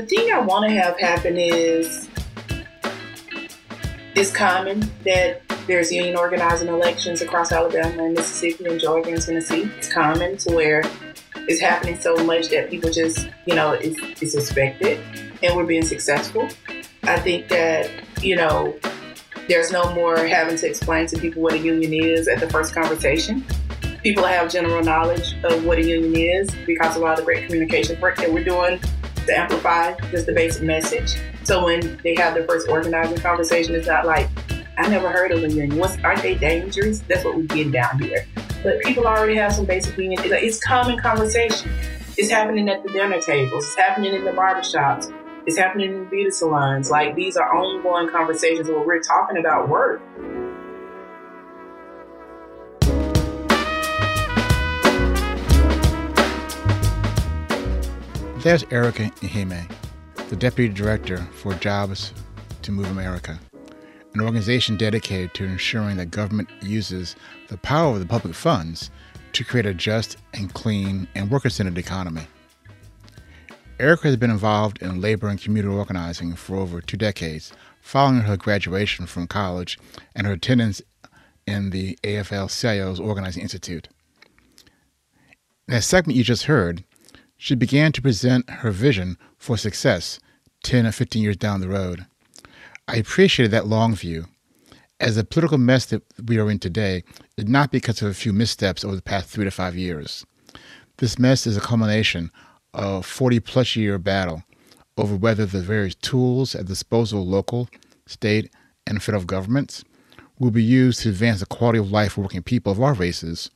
the thing I want to have happen is it's common that there's union organizing elections across Alabama and Mississippi and Georgia and Tennessee. It's common to where it's happening so much that people just, you know, it's, it's expected and we're being successful. I think that, you know, there's no more having to explain to people what a union is at the first conversation. People have general knowledge of what a union is because of all the great communication work that we're doing to amplify just the basic message. So when they have their first organizing conversation, it's not like, I never heard of a union. What's, aren't they dangerous? That's what we get down here. But people already have some basic union. It's common conversation. It's happening at the dinner tables. It's happening in the barbershops. It's happening in beauty salons. Like these are ongoing conversations where we're talking about work. There's Erica Iheme, the Deputy Director for Jobs to Move America, an organization dedicated to ensuring that government uses the power of the public funds to create a just and clean and worker centered economy. Erica has been involved in labor and community organizing for over two decades, following her graduation from college and her attendance in the AFL CIO's Organizing Institute. In that segment you just heard, she began to present her vision for success 10 or 15 years down the road. I appreciated that long view, as the political mess that we are in today is not because of a few missteps over the past three to five years. This mess is a culmination of a 40 plus year battle over whether the various tools at the disposal of local, state, and federal governments will be used to advance the quality of life for working people of our races,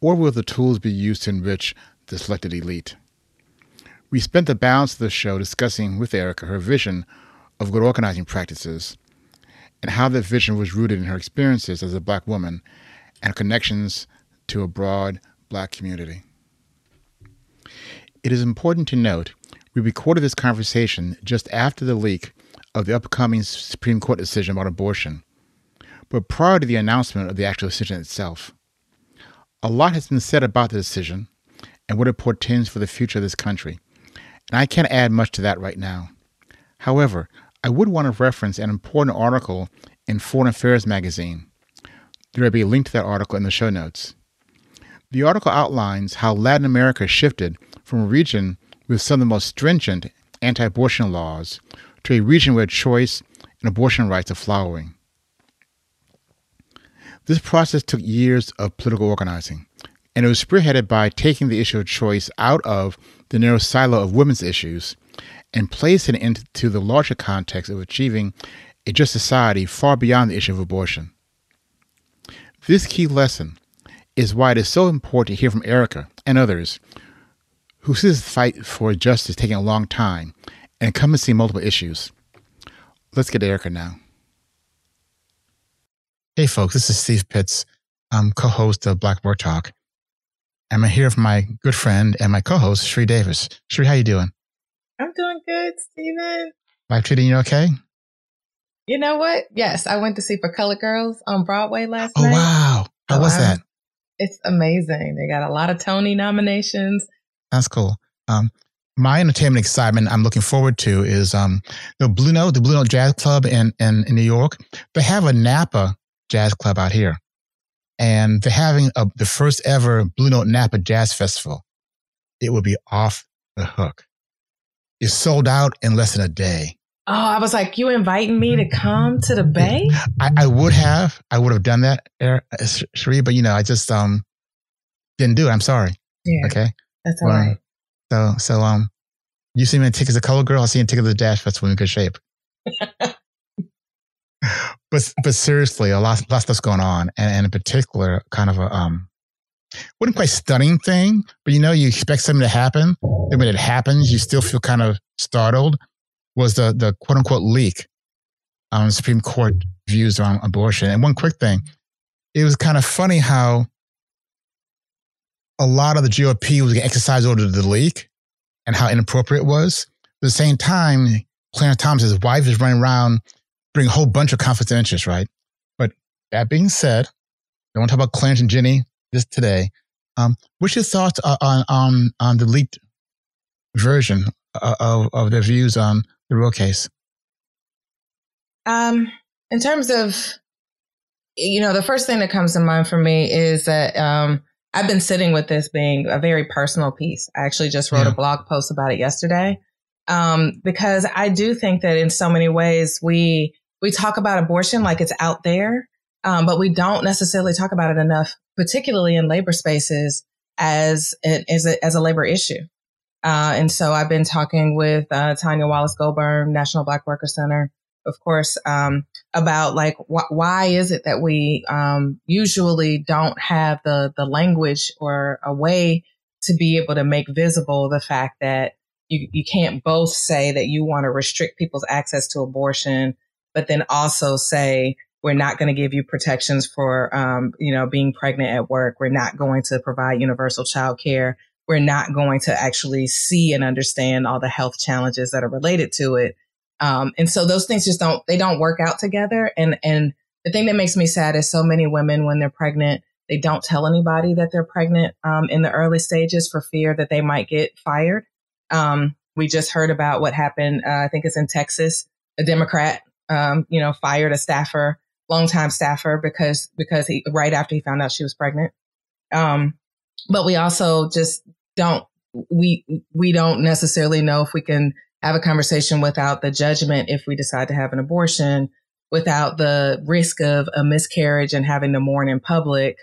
or will the tools be used to enrich the selected elite? We spent the balance of the show discussing with Erica her vision of good organizing practices and how that vision was rooted in her experiences as a black woman and connections to a broad black community. It is important to note we recorded this conversation just after the leak of the upcoming Supreme Court decision about abortion, but prior to the announcement of the actual decision itself. A lot has been said about the decision and what it portends for the future of this country and I can't add much to that right now. However, I would want to reference an important article in Foreign Affairs magazine. There will be a link to that article in the show notes. The article outlines how Latin America shifted from a region with some of the most stringent anti abortion laws to a region where choice and abortion rights are flowering. This process took years of political organizing, and it was spearheaded by taking the issue of choice out of the narrow silo of women's issues and placing it into the larger context of achieving a just society far beyond the issue of abortion. This key lesson is why it is so important to hear from Erica and others who see this fight for justice taking a long time and see multiple issues. Let's get to Erica now. Hey, folks, this is Steve Pitts. I'm co host of Black Work Talk. I'm here with my good friend and my co-host, Sheri Davis. Sheri, how you doing? I'm doing good, Steven. Life treating you okay? You know what? Yes, I went to see For Colored Girls on Broadway last oh, night. Oh, wow. How was that? It's amazing. They got a lot of Tony nominations. That's cool. Um, my entertainment excitement I'm looking forward to is um, the Blue Note, the Blue Note Jazz Club in, in, in New York. They have a Napa Jazz Club out here and they're having a, the first ever Blue Note Napa Jazz Festival. It will be off the hook. It's sold out in less than a day. Oh, I was like, you inviting me to come to the Bay? I, I would have, I would have done that, Sheri, but you know, I just um didn't do it. I'm sorry. Yeah. Okay. That's all right. So, so um, you see me in tickets of Color Girl. I see you in tickets of the Jazz Festival in good shape. but but seriously, a lot lot of stuff's going on, and, and in particular, kind of a um, wasn't quite stunning thing, but you know, you expect something to happen, and when it happens, you still feel kind of startled. Was the the quote unquote leak on the Supreme Court views on abortion? And one quick thing, it was kind of funny how a lot of the GOP was exercised over the leak and how inappropriate it was. At the same time, Clarence Thomas's wife is running around bring a whole bunch of conflicts of interest, right? But that being said, I want to talk about Clarence and Ginni this today. Um, what's your thoughts on on on the leaked version of, of their views on the Roe case? Um, in terms of, you know, the first thing that comes to mind for me is that um, I've been sitting with this being a very personal piece. I actually just wrote yeah. a blog post about it yesterday um, because I do think that in so many ways we we talk about abortion like it's out there, um, but we don't necessarily talk about it enough, particularly in labor spaces as as a, as a labor issue. Uh, and so I've been talking with uh, Tanya Wallace Gobern, National Black Worker Center, of course, um, about like wh- why is it that we um, usually don't have the the language or a way to be able to make visible the fact that you you can't both say that you want to restrict people's access to abortion, but then also say we're not going to give you protections for um, you know being pregnant at work. We're not going to provide universal child care. We're not going to actually see and understand all the health challenges that are related to it um, and so those things just don't, they don't work out together. And, and the thing that makes me sad is so many women, when they're pregnant, they don't tell anybody that they're pregnant um, in the early stages for fear that they might get fired. Um, we just heard about what happened. Uh, I think it's in Texas. A Democrat, um, you know, fired a staffer, longtime staffer, because because he right after he found out she was pregnant. Um, but we also just don't we we don't necessarily know if we can have a conversation without the judgment if we decide to have an abortion, without the risk of a miscarriage and having to mourn in public,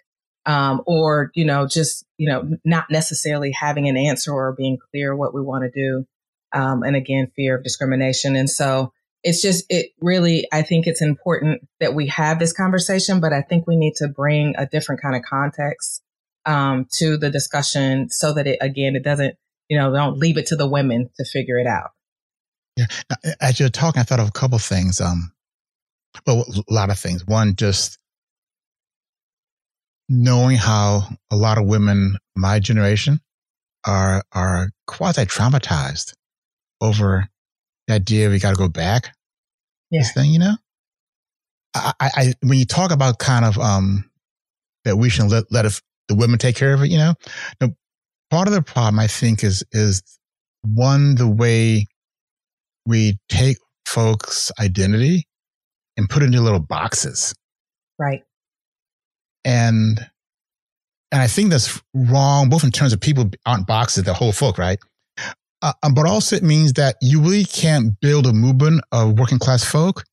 um, or, you know, just, you know, not necessarily having an answer or being clear what we want to do. Um, and again, fear of discrimination. And so it's just, it really, I think it's important that we have this conversation, but I think we need to bring a different kind of context um, to the discussion so that it, again, it doesn't, you know, don't leave it to the women to figure it out. Yeah. As you're talking, I thought of a couple things. Um, well, a lot of things. One, just knowing how a lot of women my generation are are quasi traumatized over the idea we got to go back. Yeah. This thing, you know. I, I, when you talk about kind of um that we should let let if the women take care of it, you know, part of the problem I think is is one the way we take folks' identity and put it into little boxes. Right. And and I think that's wrong, both in terms of people aren't boxes, the whole folk, right? Uh, um, but also it means that you really can't build a movement of working class folk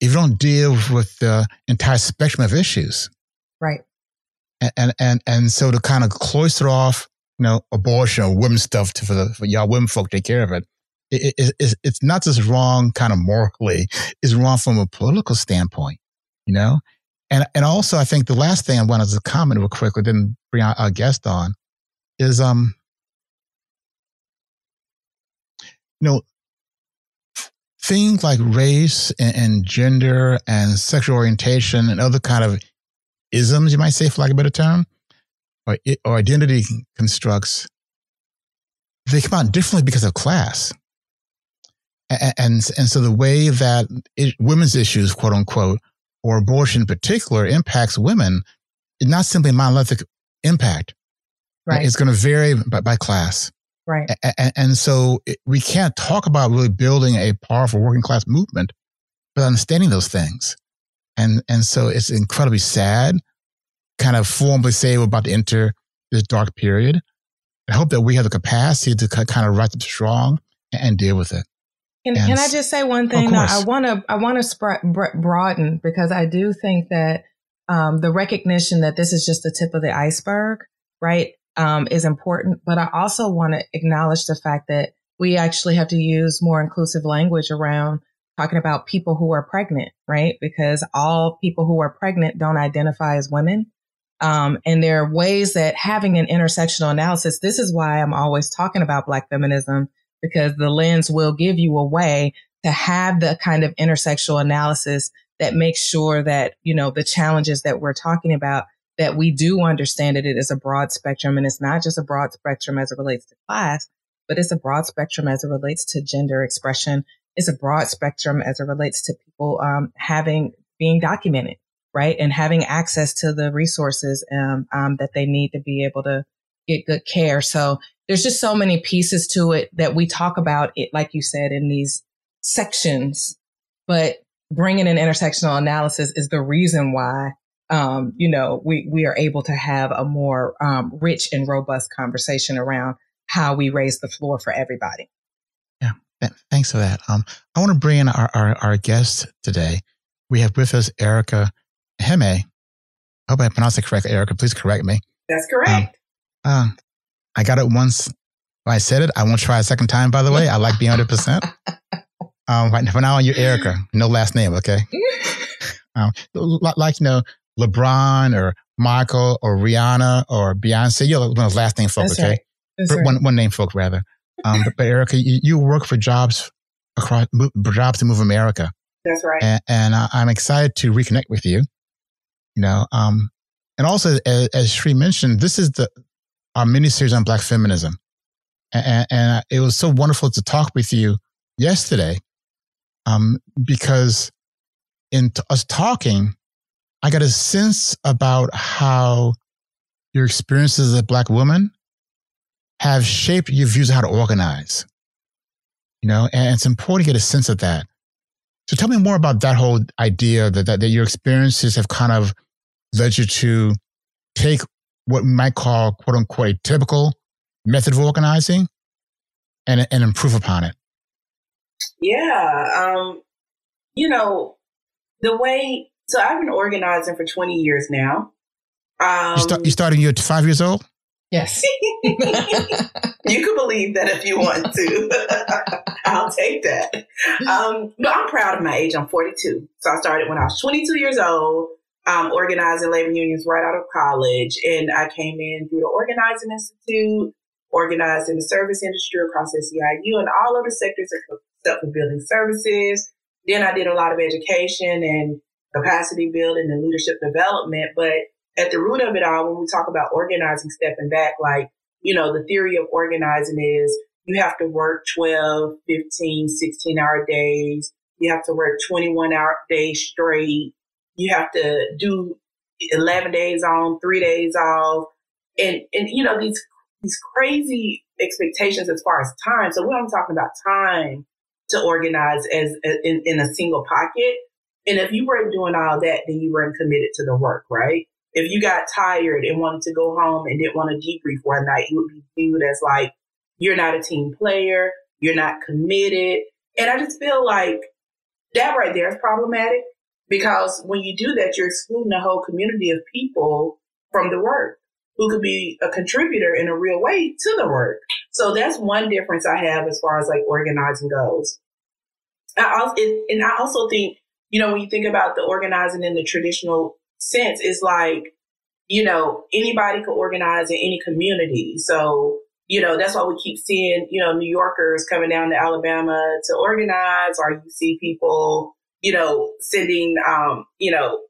if you don't deal with the entire spectrum of issues. Right. And and and, and so to kind of cloister off, you know, abortion or women stuff to, for the for y'all women folk take care of it it, it, it's not just wrong kind of morally, it's wrong from a political standpoint, you know? And, and also, I think the last thing I wanted to comment real quickly, didn't bring our, our guest on, is, um, you know, things like race and, and, gender and sexual orientation and other kind of isms, you might say, for lack of a better term, or, or identity constructs, they come out differently because of class and and so the way that it, women's issues, quote unquote, or abortion in particular, impacts women is not simply monolithic impact. Right. It's going to vary by, by class. Right. And, and so it, we can't talk about really building a powerful working class movement, but understanding those things. And and so it's incredibly sad, kind of formally say we're about to enter this dark period. I hope that we have the capacity to kind of rise up strong and deal with it. Can, can I just say one thing? I want to I want to sp- broaden because I do think that um, the recognition that this is just the tip of the iceberg, right, um, is important. But I also want to acknowledge the fact that we actually have to use more inclusive language around talking about people who are pregnant, right? Because all people who are pregnant don't identify as women. Um, and there are ways that having an intersectional analysis, this is why I'm always talking about Black feminism because the lens will give you a way to have the kind of intersectional analysis that makes sure that, you know, the challenges that we're talking about, that we do understand that it is a broad spectrum and it's not just a broad spectrum as it relates to class, but it's a broad spectrum as it relates to gender expression. It's a broad spectrum as it relates to people um, having being documented, right, and having access to the resources um, um, that they need to be able to get good care. So there's just so many pieces to it that we talk about it, like you said, in these sections, but bringing in intersectional analysis is the reason why um, you know, we, we are able to have a more um, rich and robust conversation around how we raise the floor for everybody. Yeah, thanks for that. Um, I want to bring in our, our, our guest today. We have with us Erica Heme. I hope I pronounced it correctly, Erica. Please correct me. That's correct. Um, uh, I got it once. I said it. I won't try a second time, by the way. I like being 100%. um, right, for now, you're Erica. No last name, okay? um, like, you know, LeBron or Michael or Rihanna or Beyonce. You're one of those last name folk, That's okay? Right. That's one, one name folk, rather. Um, but, but, Erica, you, you, work for jobs across jobs to move America. That's right. And, and uh, I'm excited to reconnect with you. You know, um, and also as, as Sri mentioned, this is the our mini series on Black feminism, and, and, it was so wonderful to talk with you yesterday, um, because in t- us talking, I got a sense about how your experiences as a black woman have shaped your views of how to organize. You know, and it's important to get a sense of that. So tell me more about that whole idea that, that, that your experiences have kind of led you to take what we might call quote unquote a typical method of organizing and, and improve upon it. Yeah. Um, you know, the way so I've been organizing for 20 years now. Um, you, start, you started when you were five years old? Yes. you can believe that if you want to. I'll take that. Um, but I'm proud of my age. I'm 42. So I started when I was 22 years old, um, organizing labor unions right out of college. And I came in through the Organizing Institute, organized in the service industry across SEIU and all of the sectors except for building services. Then I did a lot of education and capacity building and leadership development. But at the root of it all, when we talk about organizing, stepping back, like, you know, the theory of organizing is you have to work 12, 15, 16 hour days. You have to work 21 hour days straight. You have to do 11 days on, three days off. And, and, you know, these, these crazy expectations as far as time. So we're only talking about time to organize as, in, in a single pocket. And if you weren't doing all that, then you weren't committed to the work, right? If you got tired and wanted to go home and didn't want to debrief one night, you would be viewed as like, you're not a team player, you're not committed. And I just feel like that right there is problematic because when you do that, you're excluding a whole community of people from the work who could be a contributor in a real way to the work. So that's one difference I have as far as like organizing goes. I also, and I also think you know, when you think about the organizing in the traditional sense, it's like, you know, anybody could organize in any community. So, you know, that's why we keep seeing, you know, New Yorkers coming down to Alabama to organize, or you see people, you know, sending, um, you know,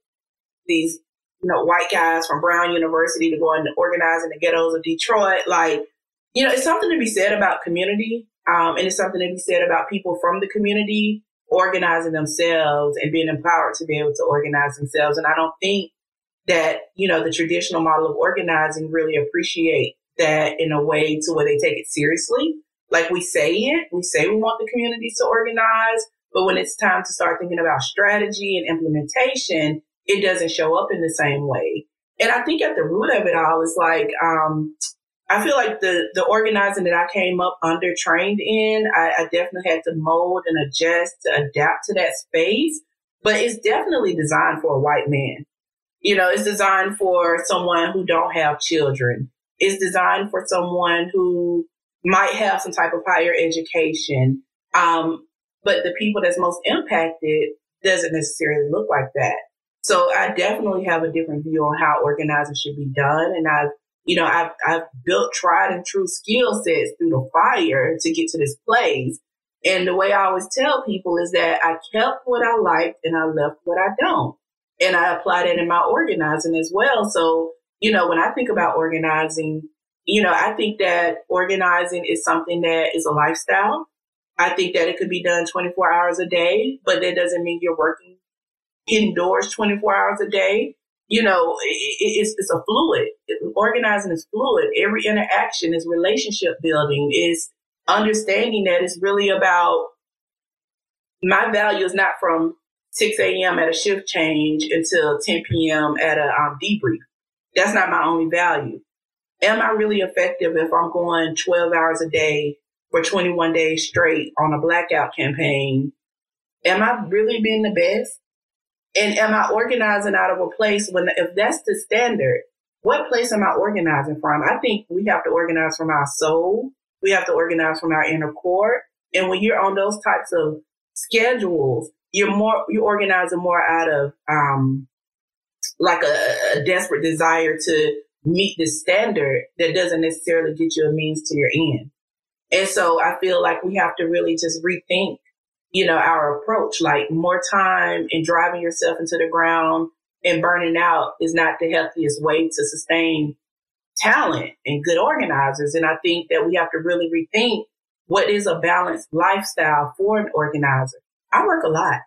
these, you know, white guys from Brown University to go and organize in the ghettos of Detroit. Like, you know, it's something to be said about community. Um, and it's something to be said about people from the community organizing themselves and being empowered to be able to organize themselves. And I don't think that, you know, the traditional model of organizing really appreciate that in a way to where they take it seriously. Like we say it, we say we want the communities to organize, but when it's time to start thinking about strategy and implementation, it doesn't show up in the same way. And I think at the root of it all is like, um, I feel like the the organizing that I came up under trained in, I, I, definitely had to mold and adjust to adapt to that space. But it's definitely designed for a white man. You know, it's designed for someone who don't have children. It's designed for someone who might have some type of higher education. Um, but the people that's most impacted doesn't necessarily look like that. So I definitely have a different view on how organizing should be done. And I've you know, I've, I've built tried and true skill sets through the fire to get to this place. And the way I always tell people is that I kept what I liked and I left what I don't. And I apply that in my organizing as well. So, you know, when I think about organizing, you know, I think that organizing is something that is a lifestyle. I think that it could be done 24 hours a day, but that doesn't mean you're working indoors 24 hours a day you know, it, it's, it's a fluid. Organizing is fluid. Every interaction is relationship building, is understanding that it's really about my value is not from 6 a.m. at a shift change until 10 p.m. at a um, debrief. That's not my only value. Am I really effective if I'm going 12 hours a day for 21 days straight on a blackout campaign? Am I really being the best? And am I organizing out of a place when, if that's the standard, what place am I organizing from? I think we have to organize from our soul. We have to organize from our inner core. And when you're on those types of schedules, you're more, you're organizing more out of, um, like a, a desperate desire to meet the standard that doesn't necessarily get you a means to your end. And so I feel like we have to really just rethink you know, our approach. Like more time and driving yourself into the ground and burning out is not the healthiest way to sustain talent and good organizers. And I think that we have to really rethink what is a balanced lifestyle for an organizer. I work a lot,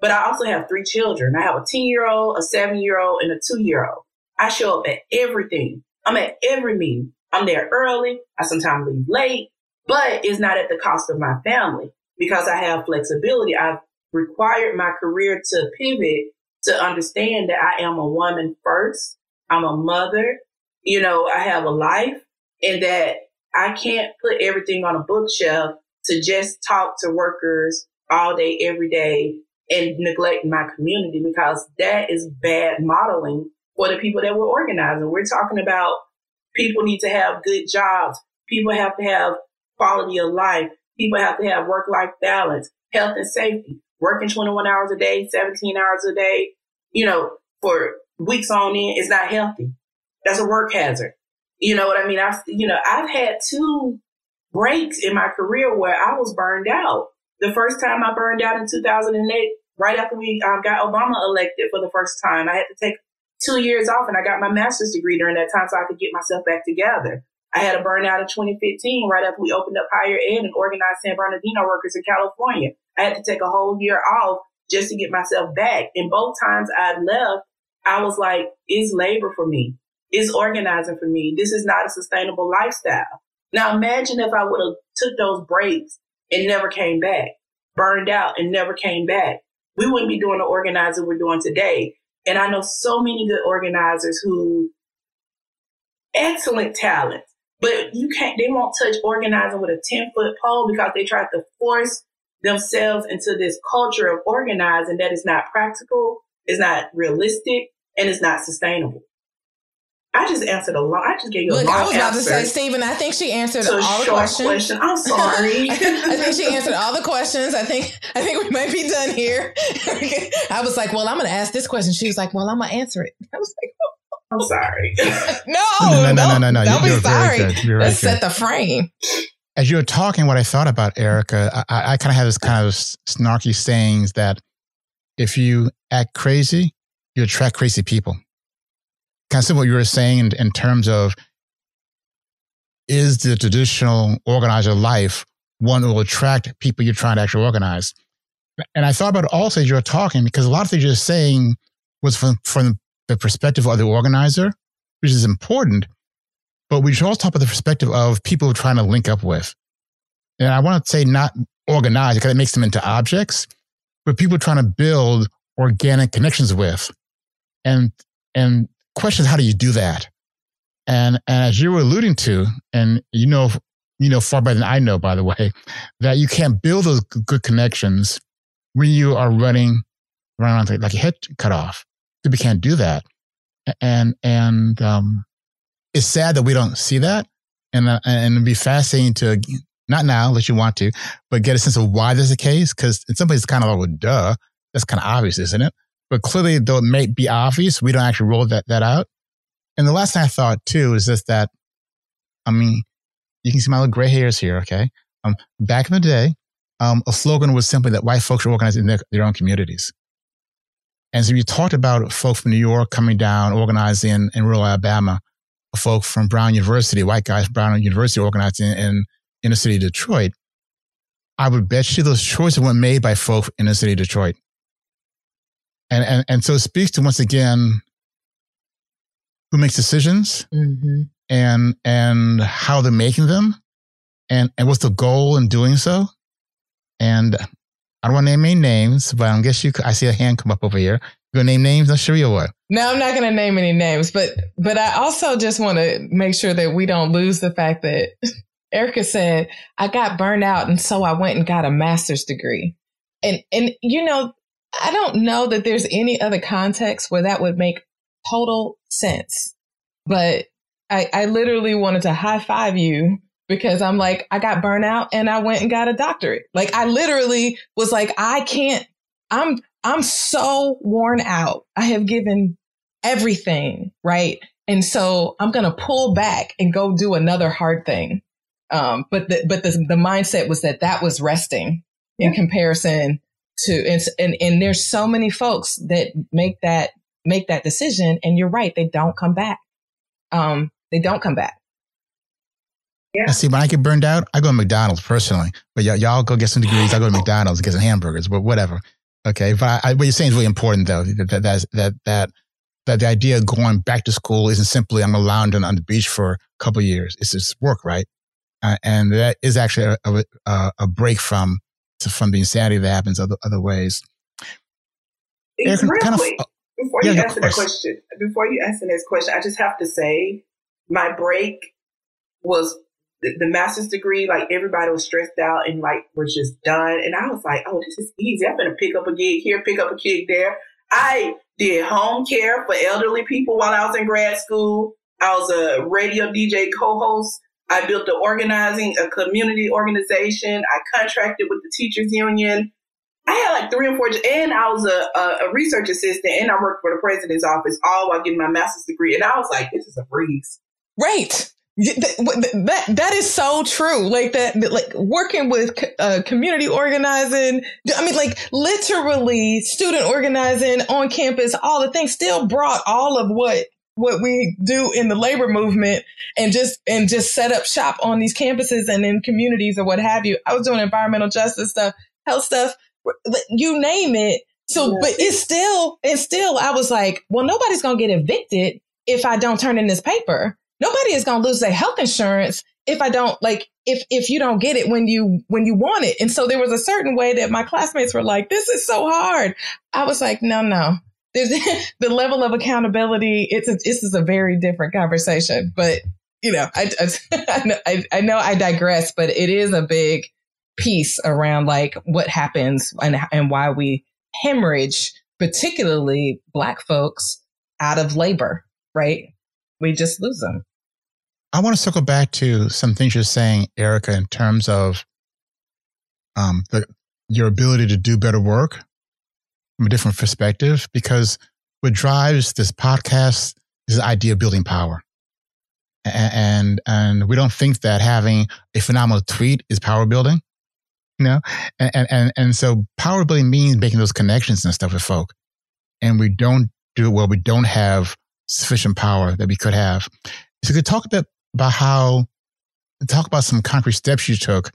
but I also have three children. I have a 10 year old, a seven year old, and a two year old. I show up at everything. I'm at every meeting. I'm there early. I sometimes leave late, but it's not at the cost of my family because I have flexibility, I've required my career to pivot to understand that I am a woman first. I'm a mother. You know, I have a life and that I can't put everything on a bookshelf to just talk to workers all day, every day and neglect my community because that is bad modeling for the people that we're organizing. We're talking about people need to have good jobs. People have to have quality of life. People have to have work life balance, health and safety, working 21 hours a day, 17 hours a day, you know, for weeks on end is not healthy. That's a work hazard. You know what I mean? I've, you know, I've had two breaks in my career where I was burned out. The first time I burned out in 2008, right after we um, got Obama elected for the first time, I had to take two years off and I got my master's degree during that time so I could get myself back together. I had a burnout in 2015 right after we opened up higher ed and organized San Bernardino workers in California. I had to take a whole year off just to get myself back. And both times I'd left, I was like, is labor for me? Is organizing for me? This is not a sustainable lifestyle. Now imagine if I would have took those breaks and never came back, burned out and never came back. We wouldn't be doing the organizing we're doing today. And I know so many good organizers who excellent talent, but you can't, they won't touch organizing with a 10 foot pole because they try to force themselves into this culture of organizing that is not practical, is not realistic, and is not sustainable. I just answered a lot. I just gave you a Look, long I was about answer to say, Stephen, I think she answered a all the questions. question. I'm sorry. I think she answered all the questions. I think I think we might be done here. I was like, well, I'm going to ask this question. She was like, well, I'm going to answer it. I was like, oh. I'm sorry. no, No, no, no, no, no. Don't You're be very sorry. good. You're very Let's set the frame. As you were talking, what I thought about Erica, I, I kind of have this kind of snarky sayings that if you act crazy, you attract crazy people. Kind of similar what you were saying in, in terms of is the traditional organizer life one that will attract people you're trying to actually organize? And I thought about it also as you were talking because a lot of things you're saying was from, from the perspective of the organizer, which is important. But we should also talk about the perspective of people we're trying to link up with. And I want to say not organize because it makes them into objects, but people trying to build organic connections with. And and question is how do you do that? And and as you were alluding to, and you know you know far better than I know, by the way, that you can't build those good connections when you are running around like, like your head cut off. People can't do that. And and um it's sad that we don't see that. And uh, and it'd be fascinating to not now unless you want to, but get a sense of why this is the case. Because in some places, it's kind of like, well, duh, that's kind of obvious, isn't it? But clearly, though it may be obvious, we don't actually roll that that out. And the last thing I thought too is just that, I mean, you can see my little gray hairs here. Okay, um, back in the day, um, a slogan was simply that white folks are organized in their, their own communities. And so you talked about folks from New York coming down, organizing in, in rural Alabama, folk from Brown University, white guys from Brown University organizing in inner city Detroit. I would bet you those choices weren't made by folk in the city of Detroit. And, and, and so it speaks to once again who makes decisions mm-hmm. and and how they're making them and and what's the goal in doing so and I don't want to name any names, but I guess you. I see a hand come up over here. You gonna name names? Sure you what. No, I'm not gonna name any names, but but I also just want to make sure that we don't lose the fact that Erica said I got burned out, and so I went and got a master's degree, and and you know I don't know that there's any other context where that would make total sense, but I I literally wanted to high five you because I'm like, I got burnout and I went and got a doctorate. Like I literally was like, I can't, I'm, I'm so worn out. I have given everything, right? And so I'm going to pull back and go do another hard thing. Um, but the, but the, the mindset was that that was resting yeah. in comparison to, and, and, and there's so many folks that make that, make that decision. And you're right. They don't come back. Um, they don't come back. Yeah. see, when I get burned out, I go to McDonald's personally. But y- y'all go get some degrees. I go to McDonald's and get some hamburgers, but whatever. Okay. But I, what you're saying is really important, though. That that that that that, that the idea of going back to school isn't simply I'm allowed on the beach for a couple years. It's just work, right? Uh, and that is actually a, a, a, break from from the insanity that happens other other ways. Really, kind of, uh, before you answer that question, before you answer this question, I just have to say my break was the, master's degree, like everybody was stressed out and like was just done. And I was like, oh, this is easy. I'm gonna pick up a gig here, pick up a gig there. I did home care for elderly people while I was in grad school. I was a radio DJ co-host. I built the organizing, a community organization. I contracted with the teachers union. I had like three and four, and I was a, a, a research assistant, and I worked for the president's office, all while getting my master's degree. And I was like, this is a breeze. Right. That that is so true. Like that, like working with uh, community organizing. I mean, like literally student organizing on campus. All the things still brought all of what what we do in the labor movement and just and just set up shop on these campuses and in communities or what have you. I was doing environmental justice stuff, health stuff, you name it. So, yeah. but it's still and still, I was like, well, nobody's gonna get evicted if I don't turn in this paper nobody is going to lose their health insurance if I don't like if if you don't get it when you when you want it. And so there was a certain way that my classmates were like, "This is so hard." I was like, "No, no." There's the level of accountability. It's a, this is a very different conversation, but you know, I, I I know I digress, but it is a big piece around like what happens and and why we hemorrhage, particularly Black folks, out of labor. Right? We just lose them. I want to circle back to some things you're saying, Erica, in terms of um, the, your ability to do better work from a different perspective, because what drives this podcast is the idea of building power. And, and, we don't think that having a phenomenal tweet is power building, you know? And, and, and so power building means making those connections and stuff with folk. And we don't do it well. We don't have sufficient power that we could have. So could talk a bit about how, talk about some concrete steps you took,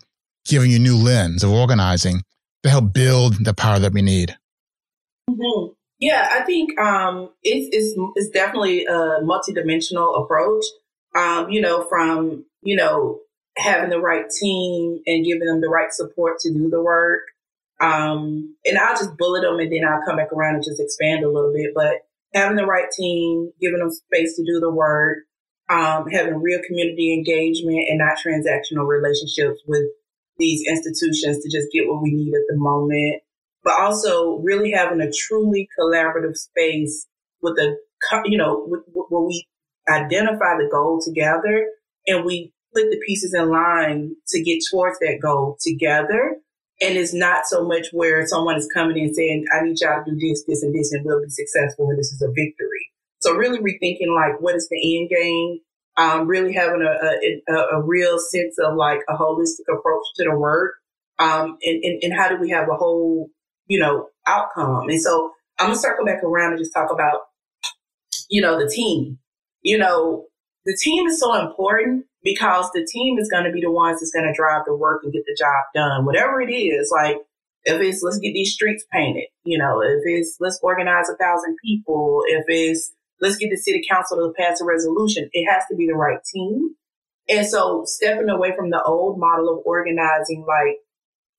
giving you new lens of organizing to help build the power that we need. Mm-hmm. Yeah, I think um, it's, it's, it's definitely a multidimensional approach. Um, you know, from you know having the right team and giving them the right support to do the work. Um, and I'll just bullet them and then I'll come back around and just expand a little bit. But having the right team, giving them space to do the work, um, having real community engagement and not transactional relationships with these institutions to just get what we need at the moment, but also really having a truly collaborative space with a, you know, where we identify the goal together and we put the pieces in line to get towards that goal together. And it's not so much where someone is coming in saying, I need y'all to do this, this, and this, and we'll be successful, and this is a victory. So really rethinking like what is the end game? Um, really having a, a, a, real sense of like a holistic approach to the work. Um, and, and, and how do we have a whole, you know, outcome? And so I'm gonna circle back around and just talk about, you know, the team. You know, the team is so important because the team is to be the ones that's to drive the work and get the job done. Whatever it is, like if it's let's get these streets painted, you know, if it's let's organize a thousand people, if it's let's get the city council to pass a resolution. It has to be the right team. And so stepping away from the old model of organizing, like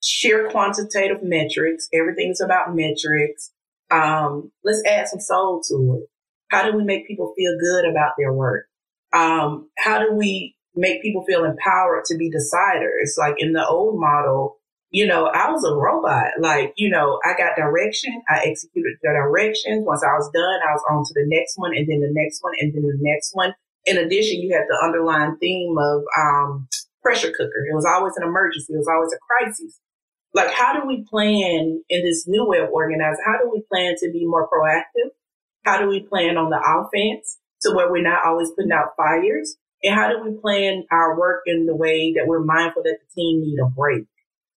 sheer quantitative metrics, everything's about metrics. Um, let's add some soul to it. How do we make people feel good about their work? Um, how do we make people feel empowered to be deciders? Like in the old model, you know, I was a robot. Like, you know, I got direction. I executed the directions. Once I was done, I was on to the next one and then the next one and then the next one. In addition, you had the underlying theme of um, pressure cooker. It was always an emergency. It was always a crisis. Like, how do we plan in this new way of organizing? How do we plan to be more proactive? How do we plan on the offense to where we're not always putting out fires? And how do we plan our work in the way that we're mindful that the team need a break?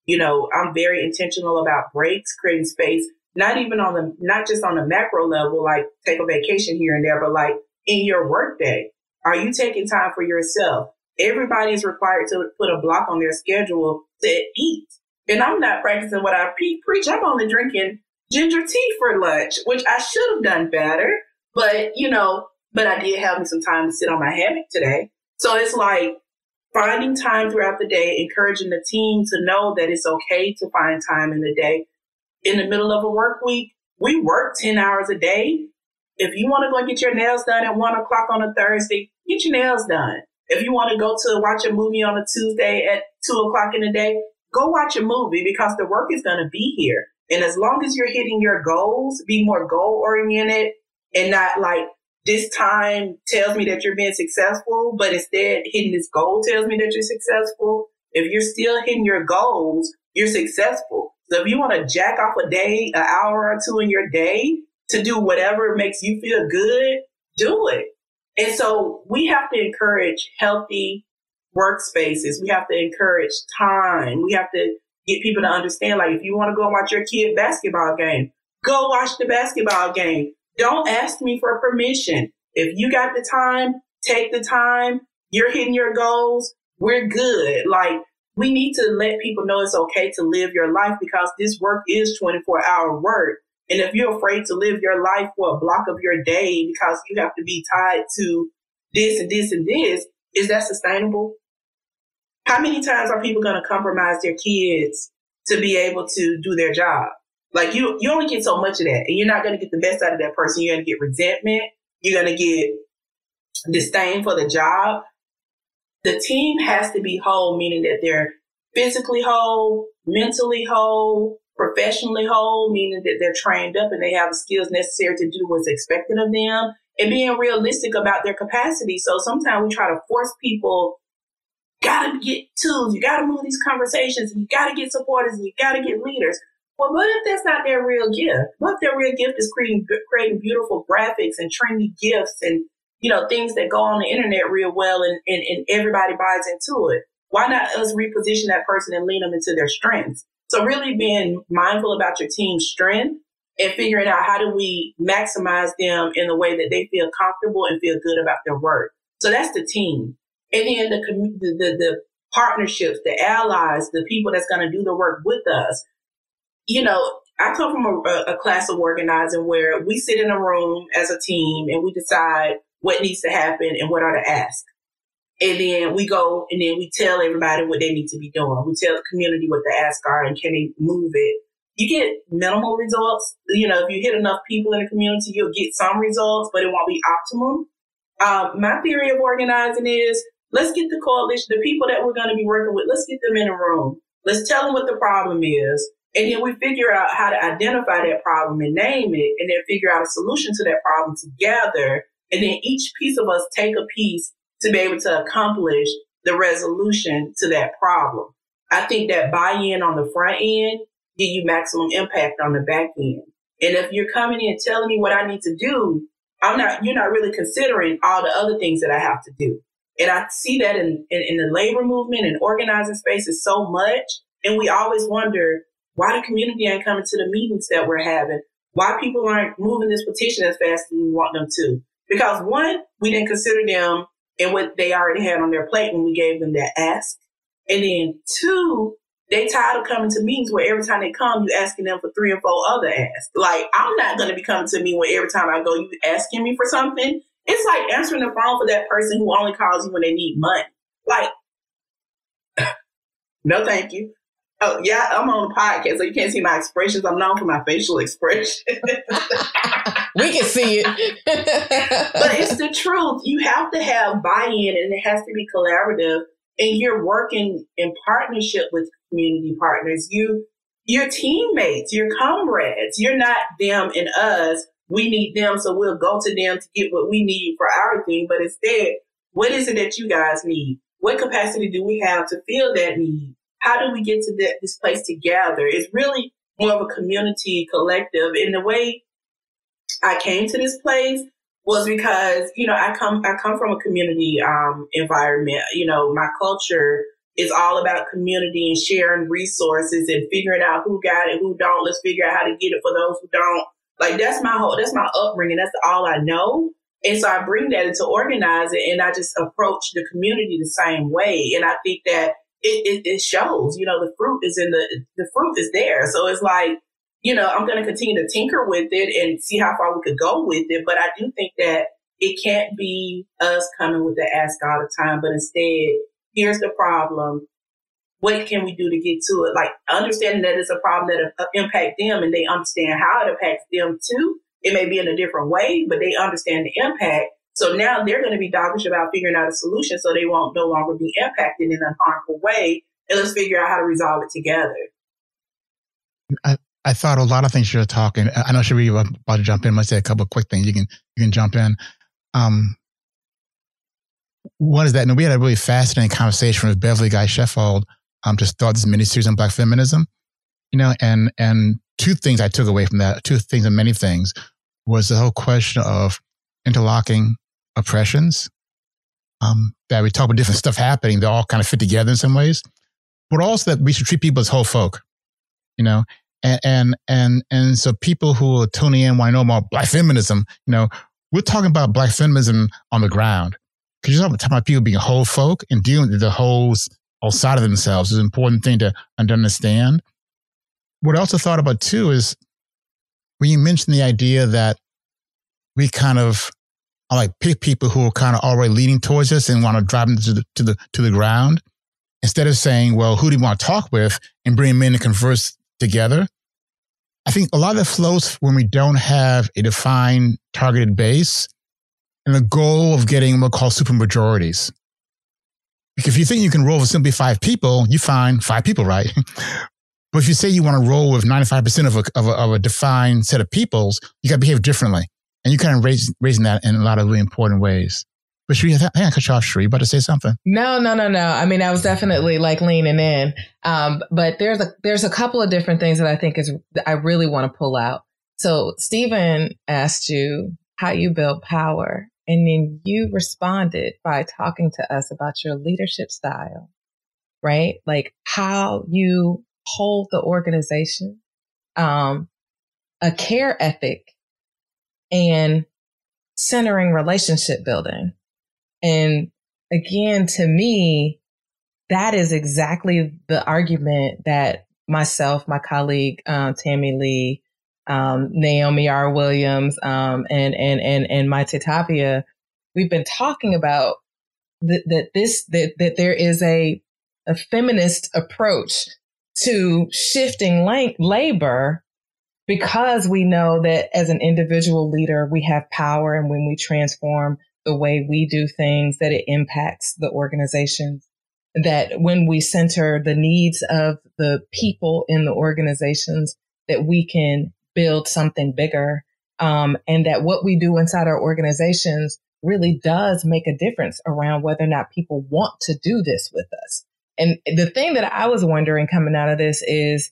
You know, I'm very intentional about breaks, creating space, not even on the, not just on the macro level, like take a vacation here and there, but like in your workday. Are you taking time for yourself? Everybody is required to put a block on their schedule to eat. And I'm not practicing what I pre- preach. I'm only drinking ginger tea for lunch, which I should have done better. But, you know, but I did have me some time to sit on my hammock today. So it's like finding time throughout the day, encouraging the team to know that it's okay to find time in the day. In the middle of a work week, we work 10 hours a day. If you want to go get your nails done at one o'clock on a Thursday, get your nails done. If you want to go to watch a movie on a Tuesday at two o'clock in the day, go watch a movie because the work is going to be here. And as long as you're hitting your goals, be more goal oriented and not like this time tells me that you're being successful, but instead hitting this goal tells me that you're successful. If you're still hitting your goals, you're successful. So if you want to jack off a day, an hour or two in your day to do whatever makes you feel good, do it. And so we have to encourage healthy workspaces. We have to encourage time. We have to get people to understand, like, if you want to go watch your kid basketball game, go watch the basketball game. Don't ask me for permission. If you got the time, take the time. You're hitting your goals. We're good. Like, we need to let people know it's okay to live your life because this work is 24 hour work. And if you're afraid to live your life for a block of your day because you have to be tied to this and this and this, is that sustainable? How many times are people going to compromise their kids to be able to do their job? Like you, you only get so much of that, and you're not going to get the best out of that person. You're going to get resentment. You're going to get disdain for the job. The team has to be whole, meaning that they're physically whole, mentally whole, professionally whole, meaning that they're trained up and they have the skills necessary to do what's expected of them, and being realistic about their capacity. So sometimes we try to force people gotta get tools, you gotta move these conversations, you gotta get supporters, you gotta get leaders. Well, what if that's not their real gift? What if their real gift is creating creating beautiful graphics and trendy gifts and you know things that go on the internet real well and, and, and everybody buys into it? Why not us reposition that person and lean them into their strengths? So really being mindful about your team's strength and figuring out how do we maximize them in the way that they feel comfortable and feel good about their work. So that's the team. And then the, the, the, the partnerships, the allies, the people that's going to do the work with us you know, I come from a, a, class of organizing where we sit in a room as a team and we decide what needs to happen and what are to ask. And then we go and then we tell everybody what they need to be doing. We tell the community what the ask are and can they move it. You get minimal results. You know, if you hit enough people in the community, you'll get some results, but it won't be optimum. Um, my theory of organizing is let's get the coalition, the people that we're going to be working with, let's get them in a room. Let's tell them what the problem is. And then we figure out how to identify that problem and name it, and then figure out a solution to that problem together. And then each piece of us take a piece to be able to accomplish the resolution to that problem. I think that buy-in on the front end give you maximum impact on the back end. And if you're coming in telling me what I need to do, I'm not, you're not really considering all the other things that I have to do. And I see that in, in, in the labor movement and organizing spaces so much. And we always wonder, why the community ain't coming to the meetings that we're having? Why people aren't moving this petition as fast as we want them to? Because one, we didn't consider them and what they already had on their plate when we gave them that ask. And then two, they tired of coming to meetings where every time they come, you asking them for three or four other asks. Like, I'm not going to be coming to me where every time I go, you asking me for something. It's like answering the phone for that person who only calls you when they need money. Like, no, thank you. Oh yeah, I'm on a podcast, so you can't see my expressions. I'm known for my facial expression. we can see it, but it's the truth. You have to have buy-in, and it has to be collaborative. And you're working in partnership with community partners. You, your teammates, your comrades. You're not them and us. We need them, so we'll go to them to get what we need for our thing. But instead, what is it that you guys need? What capacity do we have to fill that need? How do we get to the, this place together? It's really more of a community collective. In the way I came to this place was because you know I come I come from a community um, environment. You know, my culture is all about community and sharing resources and figuring out who got it, who don't. Let's figure out how to get it for those who don't. Like that's my whole that's my upbringing. That's all I know. And so I bring that into organizing and I just approach the community the same way. And I think that it, it, it shows, you know, the fruit is in the, the fruit is there. So it's like, you know, I'm going to continue to tinker with it and see how far we could go with it. But I do think that it can't be us coming with the ask all the time, but instead, here's the problem. What can we do to get to it? Like understanding that it's a problem that uh, impact them and they understand how it impacts them too. It may be in a different way, but they understand the impact. So now they're going to be doggish about figuring out a solution so they won't no longer be impacted in a harmful way. And let's figure out how to resolve it together. I, I thought a lot of things you're talking. I know Sheri about to jump in. I say a couple of quick things. You can you can jump in. Um, what is that? And we had a really fascinating conversation with Beverly Guy-Sheftall um, to start this mini series on Black feminism. You know, and and two things I took away from that, two things and many things, was the whole question of interlocking oppressions um, that we talk about different stuff happening. They all kind of fit together in some ways, but also that we should treat people as whole folk, you know, and, and, and, and so people who are tuning in want to know more black feminism, you know, we're talking about black feminism on the ground. Because you're talking about people being whole folk and dealing with the whole outside of themselves is an important thing to understand. What I also thought about too is when you mentioned the idea that we kind of I like pick people who are kind of already leaning towards us and want to drive them to the, to the, to the ground instead of saying, well, who do you want to talk with and bring them in and converse together? I think a lot of that flows when we don't have a defined targeted base and the goal of getting what we call super majorities. Because if you think you can roll with simply five people, you find five people, right? but if you say you want to roll with 95% of a, of a, of a defined set of peoples, you got to behave differently. And you kind of raise, raising that in a lot of really important ways. But Sheri, I think I cut you off, Sheri. You about to say something? No, no, no, no. I mean, I was definitely like leaning in. Um, but there's a there's a couple of different things that I think is I really want to pull out. So Stephen asked you how you build power, and then you responded by talking to us about your leadership style, right? Like how you hold the organization, um, a care ethic and centering relationship building. And again, to me, that is exactly the argument that myself, my colleague, um, Tammy Lee, um, Naomi R. Williams, um, and, and, and, and my Tapia, we've been talking about that, that this, that, that there is a, a feminist approach to shifting la- labor because we know that as an individual leader, we have power. And when we transform the way we do things, that it impacts the organizations. That when we center the needs of the people in the organizations, that we can build something bigger. Um, and that what we do inside our organizations really does make a difference around whether or not people want to do this with us. And the thing that I was wondering coming out of this is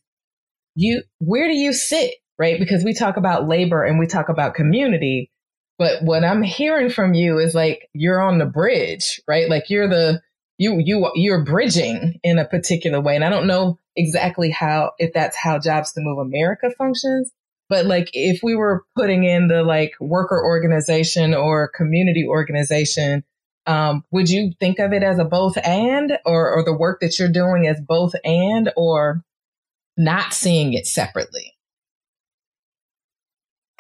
you, where do you sit right? Because we talk about labor and we talk about community, but what I'm hearing from you is like you're on the bridge, right? Like you're the you you you're bridging in a particular way, and I don't know exactly how if that's how Jobs to Move America functions, but like if we were putting in the like worker organization or community organization Um, would you think of it as a both and, or, or the work that you're doing as both and, or not seeing it separately?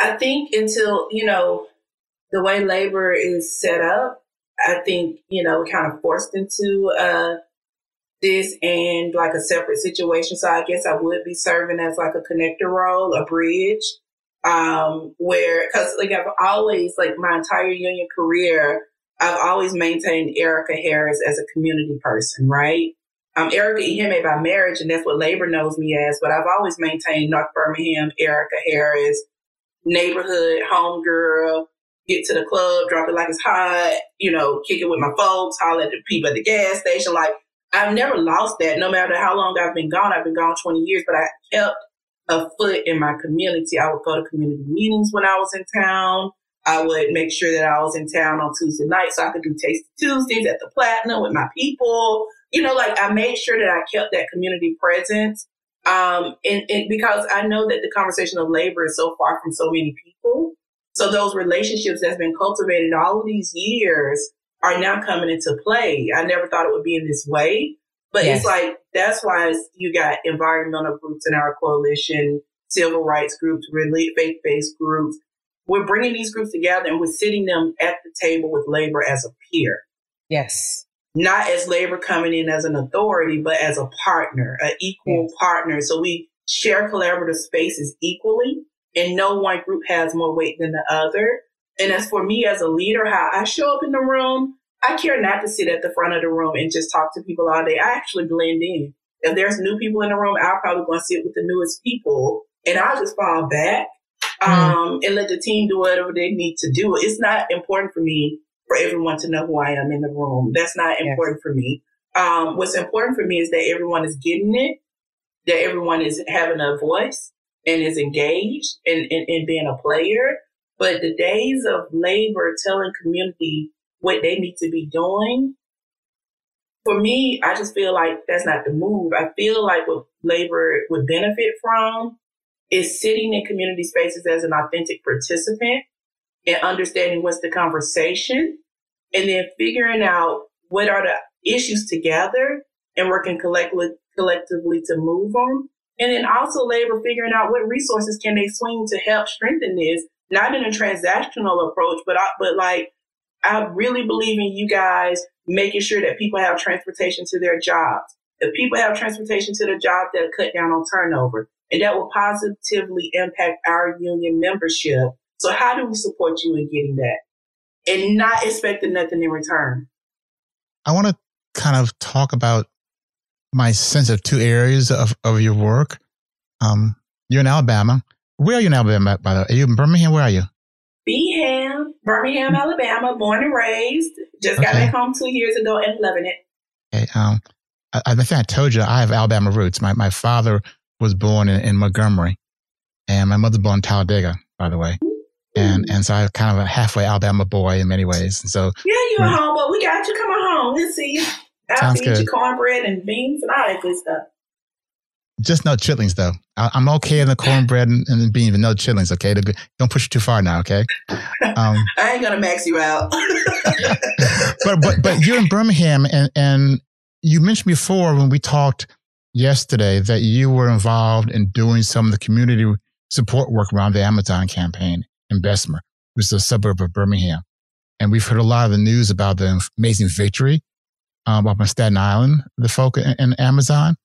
I think until, you know, the way labor is set up, I think, you know, we're kind of forced into uh, this and like a separate situation. So I guess I would be serving as like a connector role, a bridge, um, where, cause like I've always, like my entire union career, I've always maintained Erica Harris as a community person, right? Um, Erica Iheme by marriage, and that's what labor knows me as, but I've always maintained North Birmingham, Erica Harris, neighborhood, homegirl, get to the club, drop it like it's hot, you know, kick it with my folks, holler at the people at the gas station. Like, I've never lost that. No matter how long I've been gone, I've been gone 20 years, but I kept a foot in my community. I would go to community meetings when I was in town. I would make sure that I was in town on Tuesday night so I could do Taste Tuesdays at the Platinum with my people. You know, like I made sure that I kept that community presence. Um, and, and because I know that the conversation of labor is so far from so many people. So those relationships that's been cultivated all of these years are now coming into play. I never thought it would be in this way, but yes. it's like, that's why you got environmental groups in our coalition, civil rights groups, really faith-based groups. We're bringing these groups together and we're sitting them at the table with labor as a peer. Yes. Not as labor coming in as an authority, but as a partner, an equal yes. partner. So we share collaborative spaces equally and no one group has more weight than the other. And as for me as a leader, how I show up in the room, I care not to sit at the front of the room and just talk to people all day. I actually blend in. If there's new people in the room, I'll probably go and sit with the newest people and I'll just fall back mm. um, and let the team do whatever they need to do. It's not important for me for everyone to know who I am in the room. That's not important yes. for me. Um, what's important for me is that everyone is getting it, that everyone is having a voice and is engaged and in, in being a player but the days of labor telling community what they need to be doing, for me, I just feel like that's not the move. I feel like what labor would benefit from is sitting in community spaces as an authentic participant and understanding what's the conversation and then figuring out what are the issues together and working collectively collectively to move them. And then also labor figuring out what resources can they swing to help strengthen this not in a transactional approach, but I, but like I really believe in you guys making sure that people have transportation to their jobs. If people have transportation to their job, that'll cut down on turnover, and that will positively impact our union membership. So how do we support you in getting that, and not expecting nothing in return? I want to kind of talk about my sense of two areas of, of your work. Um, you're in Alabama. Where are you in Alabama, by the way? Are you in Birmingham? Where are you? Beham, Birmingham, Alabama, born and raised. Just got back home two years ago and loving it. Okay, um, I, I think I told you I have Alabama roots. My my father was born in, in Montgomery, and my mother born in Talladega, by the way. And and so I'm kind of a halfway Alabama boy in many ways. And so yeah, you're home, but we got you. coming home. Let's see you. I'll feed good. you cornbread and beans and all that good stuff. Just no chitlings, though. I, am okay in the cornbread and, and the beans, but no chitlings, okay? the, Don't push it too far now, okay? Um, I ain't gonna max you out. but but but you're in Birmingham, and and you mentioned before when we talked yesterday that you were involved in doing some of the community support work around the Amazon campaign in Bessemer, which is a suburb of Birmingham. And we've heard a lot of the news about the amazing victory um, up on Staten Island, the folk in, in Amazon.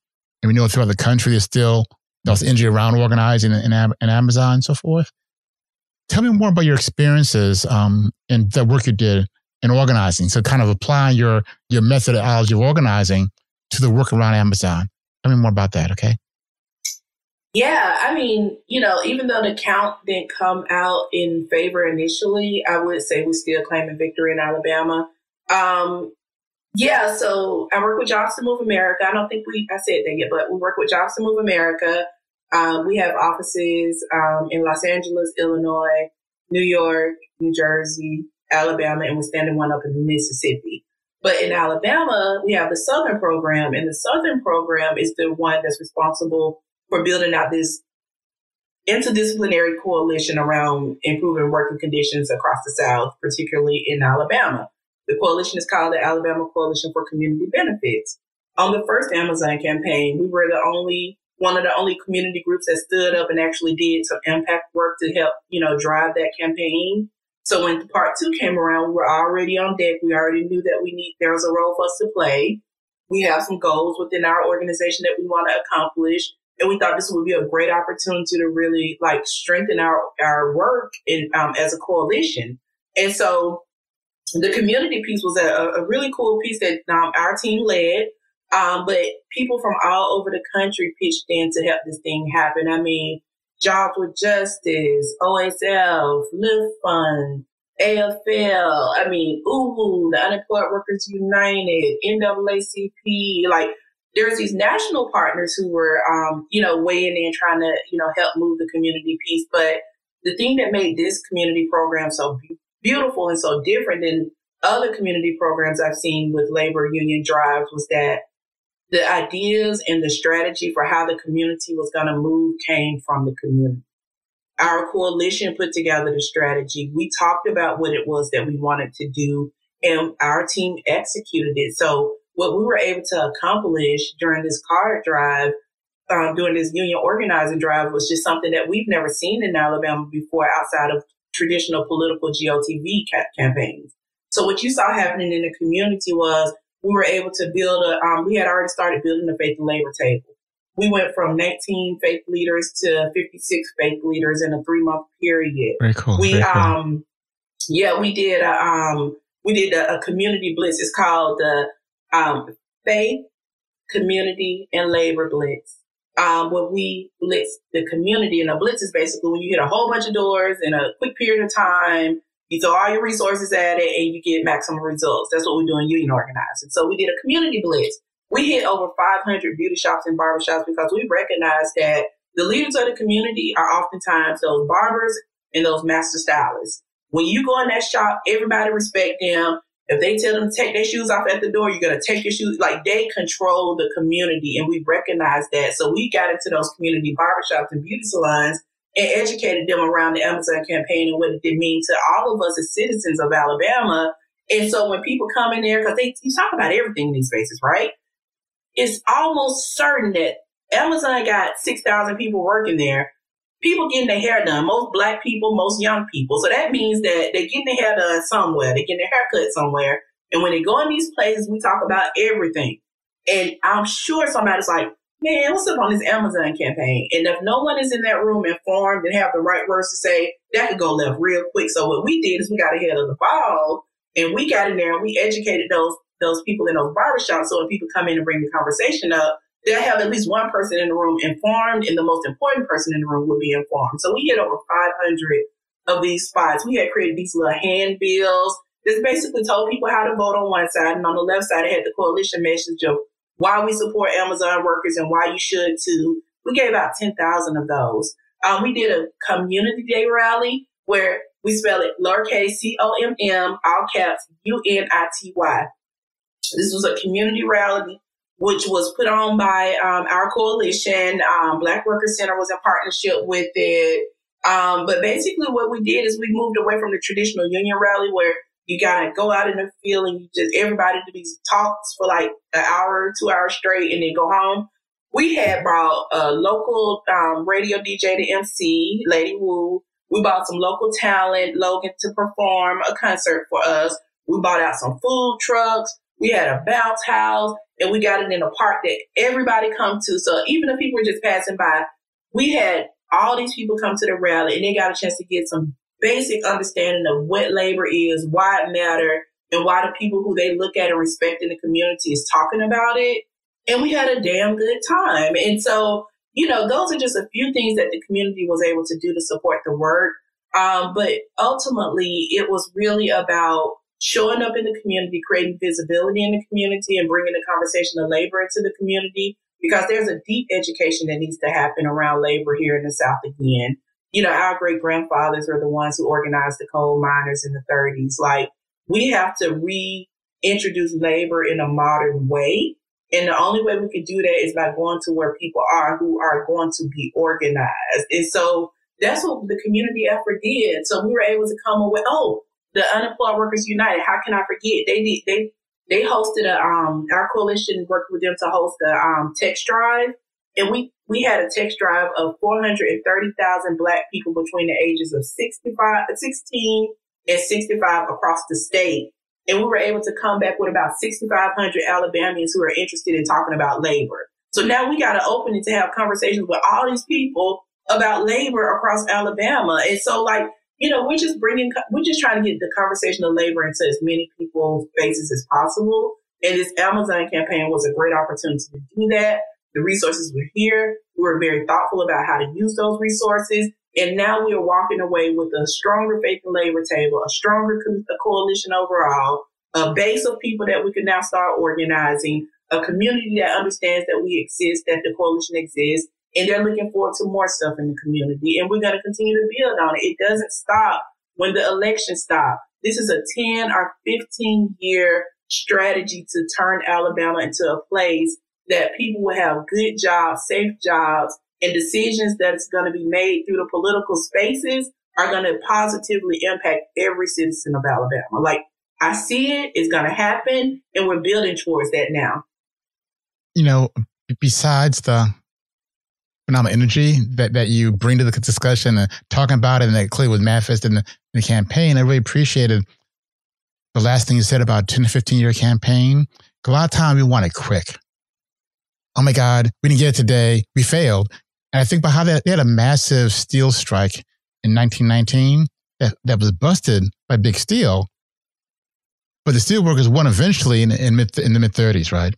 And we know throughout the country, there's still those injury around organizing in, in, in, Amazon and so forth. Tell me more about your experiences um, and the work you did in organizing. So kind of applying your, your methodology of organizing to the work around Amazon. Tell me more about that, okay? Yeah, I mean, you know, even though the count didn't come out in favor initially, I would say we still claiming victory in Alabama. Um, yeah, so I work with Jobs to Move America. I don't think we I said that yet, but we work with Jobs to Move America. Um, we have offices um, in Los Angeles, Illinois, New York, New Jersey, Alabama, and we're standing one up in Mississippi. But in Alabama, we have the Southern program, and the Southern program is the one that's responsible for building out this interdisciplinary coalition around improving working conditions across the South, particularly in Alabama. The coalition is called the Alabama Coalition for Community Benefits. On the first Amazon campaign, we were the only one of the only community groups that stood up and actually did some impact work to help, you know, drive that campaign. So when part two came around, we were already on deck. We already knew that we need there was a role for us to play. We have some goals within our organization that we want to accomplish. And we thought this would be a great opportunity to really like strengthen our, our work in, um, as a coalition. And so the community piece was a, a really cool piece that um, our team led. Um, but people from all over the country pitched in to help this thing happen. I mean, Jobs with Justice, OSF, Lift Fund, AFL, I mean, UWU, the Unemployed Workers United, NAACP, like there's these national partners who were, um, you know, weighing in trying to, you know, help move the community piece. But the thing that made this community program so beautiful and so different than other community programs I've seen with labor union drives was that the ideas and the strategy for how the community was going to move came from the community. Our coalition put together the strategy. We talked about what it was that we wanted to do and our team executed it. So what we were able to accomplish during this card drive, um, during this union organizing drive was just something that we've never seen in Alabama before outside of traditional political GOTV ca- campaigns. So what you saw happening in the community was we were able to build a, um, we had already started building the faith and labor table. We went from 19 faith leaders to 56 faith leaders in a three month period. Very cool. We, Very cool. um, yeah, we did a, um, we did a, a community blitz. It's called the, um, faith, community, and labor blitz. Um, where we blitz the community and a blitz is basically when you hit a whole bunch of doors in a quick period of time you throw all your resources at it and you get maximum results. That's what we do in union organizing. So we did a community blitz. We hit over 500 beauty shops and barbershops because we recognize that the leaders of the community are oftentimes those barbers and those master stylists. When you go in that shop, everybody respect them. If they tell them to take their shoes off at the door, you're to take your shoes. Like they control the community and we recognize that. So we got into those community barbershops and beauty salons and educated them around the Amazon campaign and what it did mean to all of us as citizens of Alabama. And so when people come in there, because they you talk about everything in these spaces, right? It's almost certain that Amazon got 6,000 people working there. People getting their hair done, most black people, most young people. So that means that they're getting their hair done somewhere. They're getting their hair cut somewhere. And when they go in these places, we talk about everything. And I'm sure somebody's like, man, what's up on this Amazon campaign? And if no one is in that room informed and have the right words to say, that could go left real quick. So what we did is we got ahead of the ball and we got in there and we educated those those people in those barbershops. So when people come in and bring the conversation up, they'll have at least one person in the room informed, and the most important person in the room will be informed. So we hit over 500 of these spots. We had created these little handbills. This basically told people how to vote on one side, and on the left side, it had the coalition message of why we support Amazon workers and why you should too. We gave out 10,000 of those. Um, we did a community day rally where we spell it lowercase C O M M, all caps U N I T Y. This was a community rally which was put on by um, our coalition. Um, Black Workers Center was in partnership with it. Um, but basically, what we did is we moved away from the traditional union rally where you gotta go out in the field and you just everybody do these talks for like an hour, two hours straight, and then go home. We had brought a local um, radio DJ to MC, Lady Wu. We bought some local talent, Logan, to perform a concert for us. We bought out some food trucks. We had a bounce house, and we got it in a park that everybody come to. So even if people were just passing by, we had all these people come to the rally, and they got a chance to get some basic understanding of what labor is, why it matter, and why the people who they look at and respect in the community is talking about it. And we had a damn good time. And so, you know, those are just a few things that the community was able to do to support the work. Um, but ultimately, it was really about showing up in the community, creating visibility in the community, and bringing the conversation of labor into the community because there's a deep education that needs to happen around labor here in the South again you know, our great grandfathers are the ones who organized the coal miners in the 30s. Like, we have to reintroduce labor in a modern way. And the only way we can do that is by going to where people are who are going to be organized. And so that's what the community effort did. So we were able to come away, oh, the Unemployed Workers United. How can I forget? They did they they hosted a um our coalition worked with them to host a um text drive, and we we had a text drive of 430,000 black people between the ages of 65, 16 and 65 across the state. And we were able to come back with about 6,500 Alabamians who are interested in talking about labor. So now we got to open it to have conversations with all these people about labor across Alabama. And so like, you know, we're just bringing, we're just trying to get the conversation of labor into as many people's faces as possible. And this Amazon campaign was a great opportunity to do that. The resources were here. We were very thoughtful about how to use those resources. And now we are walking away with a stronger faith and labor table, a stronger co- a coalition overall, a base of people that we can now start organizing, a community that understands that we exist, that the coalition exists, and they're looking forward to more stuff in the community. And we're going to continue to build on it. It doesn't stop when the election stops. This is a 10 or 15 year strategy to turn Alabama into a place that people will have good jobs, safe jobs, and decisions that's going to be made through the political spaces are going to positively impact every citizen of Alabama. Like I see it, it's going to happen, and we're building towards that now. You know, besides the phenomenal energy that, that you bring to the discussion and talking about it, and that clearly was manifested in the, in the campaign, I really appreciated the last thing you said about 10 to 15 year campaign. A lot of time we want it quick. Oh my God, we didn't get it today. We failed. And I think about how they, they had a massive steel strike in 1919 that, that was busted by Big Steel. But the steelworkers won eventually in, in, mid, in the mid 30s, right?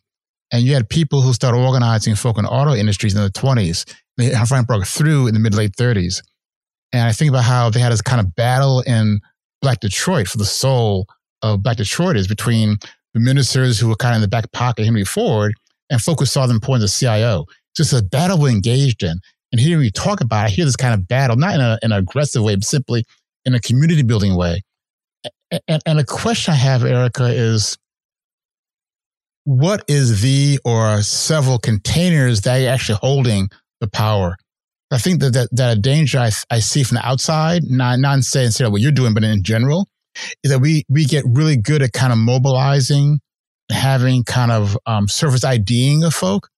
And you had people who started organizing folk in auto industries in the 20s. They broke through in the mid late 30s. And I think about how they had this kind of battle in Black Detroit for the soul of Black Detroiters between the ministers who were kind of in the back pocket of Henry Ford and folks saw the importance of CIO just a battle we're engaged in. And hearing you talk about, it, I hear this kind of battle, not in, a, in an aggressive way, but simply in a community building way. And, and a question I have, Erica, is what is the or several containers that are actually holding the power? I think that that, that a danger I, I see from the outside, not, not saying what you're doing, but in general, is that we, we get really good at kind of mobilizing, having kind of um, surface IDing of folk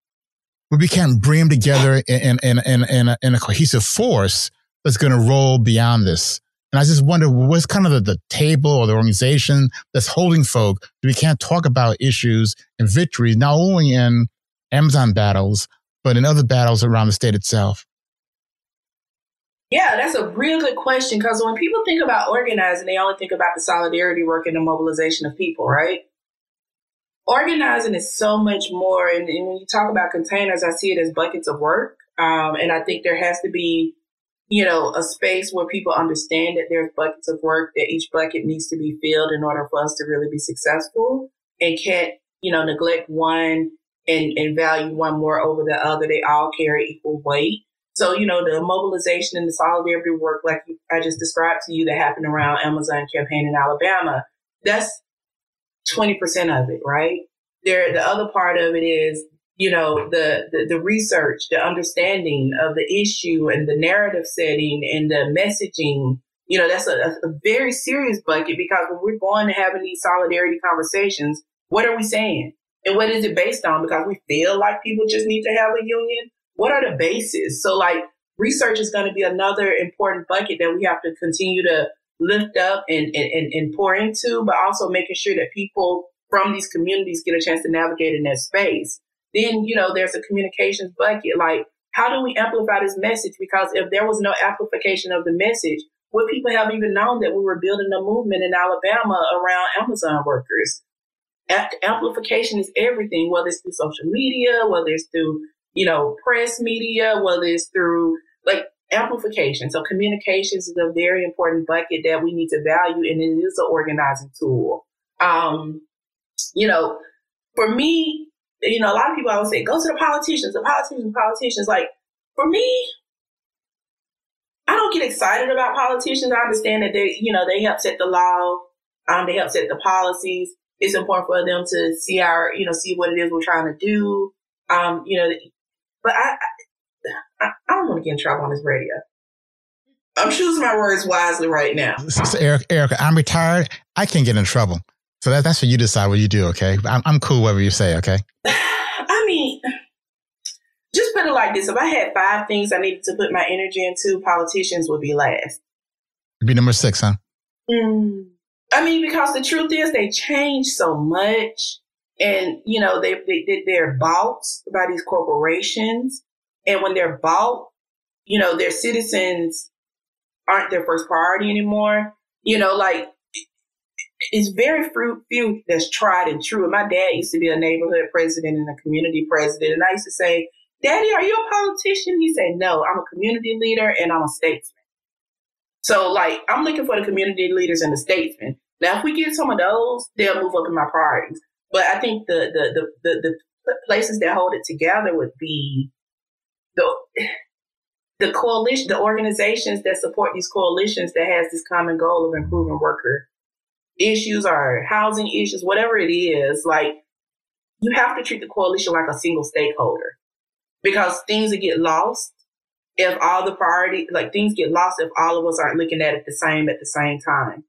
but we can't bring them together in, in, in, in, a, in a cohesive force that's going to roll beyond this. And I just wonder what's kind of the, the, table or the organization that's holding folk that we can't talk about issues and victories, not only in Amazon battles, but in other battles around the state itself. Yeah, that's a real good question because when people think about organizing, they only think about the solidarity work and the mobilization of people, right? organizing is so much more. And, and, when you talk about containers, I see it as buckets of work. Um, and I think there has to be, you know, a space where people understand that there's buckets of work that each bucket needs to be filled in order for us to really be successful and can't, you know, neglect one and, and value one more over the other. They all carry equal weight. So, you know, the mobilization and the solidarity work, like I just described to you, that happened around Amazon campaign in Alabama, that's 20% of it, right? There, the other part of it is, you know, the, the, the research, the understanding of the issue and the narrative setting and the messaging. You know, that's a, a very serious bucket because when we're going to having these solidarity conversations, what are we saying? And what is it based on? Because we feel like people just need to have a union. What are the bases? So like research is going to be another important bucket that we have to continue to lift up and, and, and pour into, but also making sure that people from these communities get a chance to navigate in that space. Then, you know, there's a communications bucket. Like, how do we amplify this message? Because if there was no amplification of the message, would people have even known that we were building a movement in Alabama around Amazon workers? amplification is everything, whether it's through social media, whether it's through, you know, press media, whether it's through like amplification. So communications is a very important bucket that we need to value and it is an organizing tool. Um, you know, for me, you know, a lot of people always say, go to the politicians, the politicians, politicians. Like, for me, I don't get excited about politicians. I understand that they, you know, they help set the law, um, they help set the policies. It's important for them to see our, you know, see what it is we're trying to do. Um, you know, but I, I, I don't want to get in trouble on this radio. I'm choosing my words wisely right now. So, Eric, Erica, I'm retired. I can't get in trouble. So that, that's what you decide what you do, okay? I'm, I'm cool whatever you say, okay? I mean, just put it like this. If I had five things I needed to put my energy into, politicians would be last. It'd be number six, huh? Mm. I mean, because the truth is they change so much and, you know, they, they, they're bought by these corporations. And when they're bought, you know, their citizens aren't their first priority anymore. You know, like it's very few that's tried and true. And my dad used to be a neighborhood president and a community president. And I used to say, Daddy, are you a politician? He said, No, I'm a community leader and I'm a statesman. So, like, I'm looking for the community leaders and the statesmen. Now, if we get some of those, they'll move up in my priorities. But I think the the the the, the places that hold it together would be the the coalition, the organizations that support these coalitions that has this common goal of improving worker issues or housing issues, whatever it is, like you have to treat the coalition like a single stakeholder because things that get lost if all the priority, like things get lost if all of us aren't looking at it the same at the same time.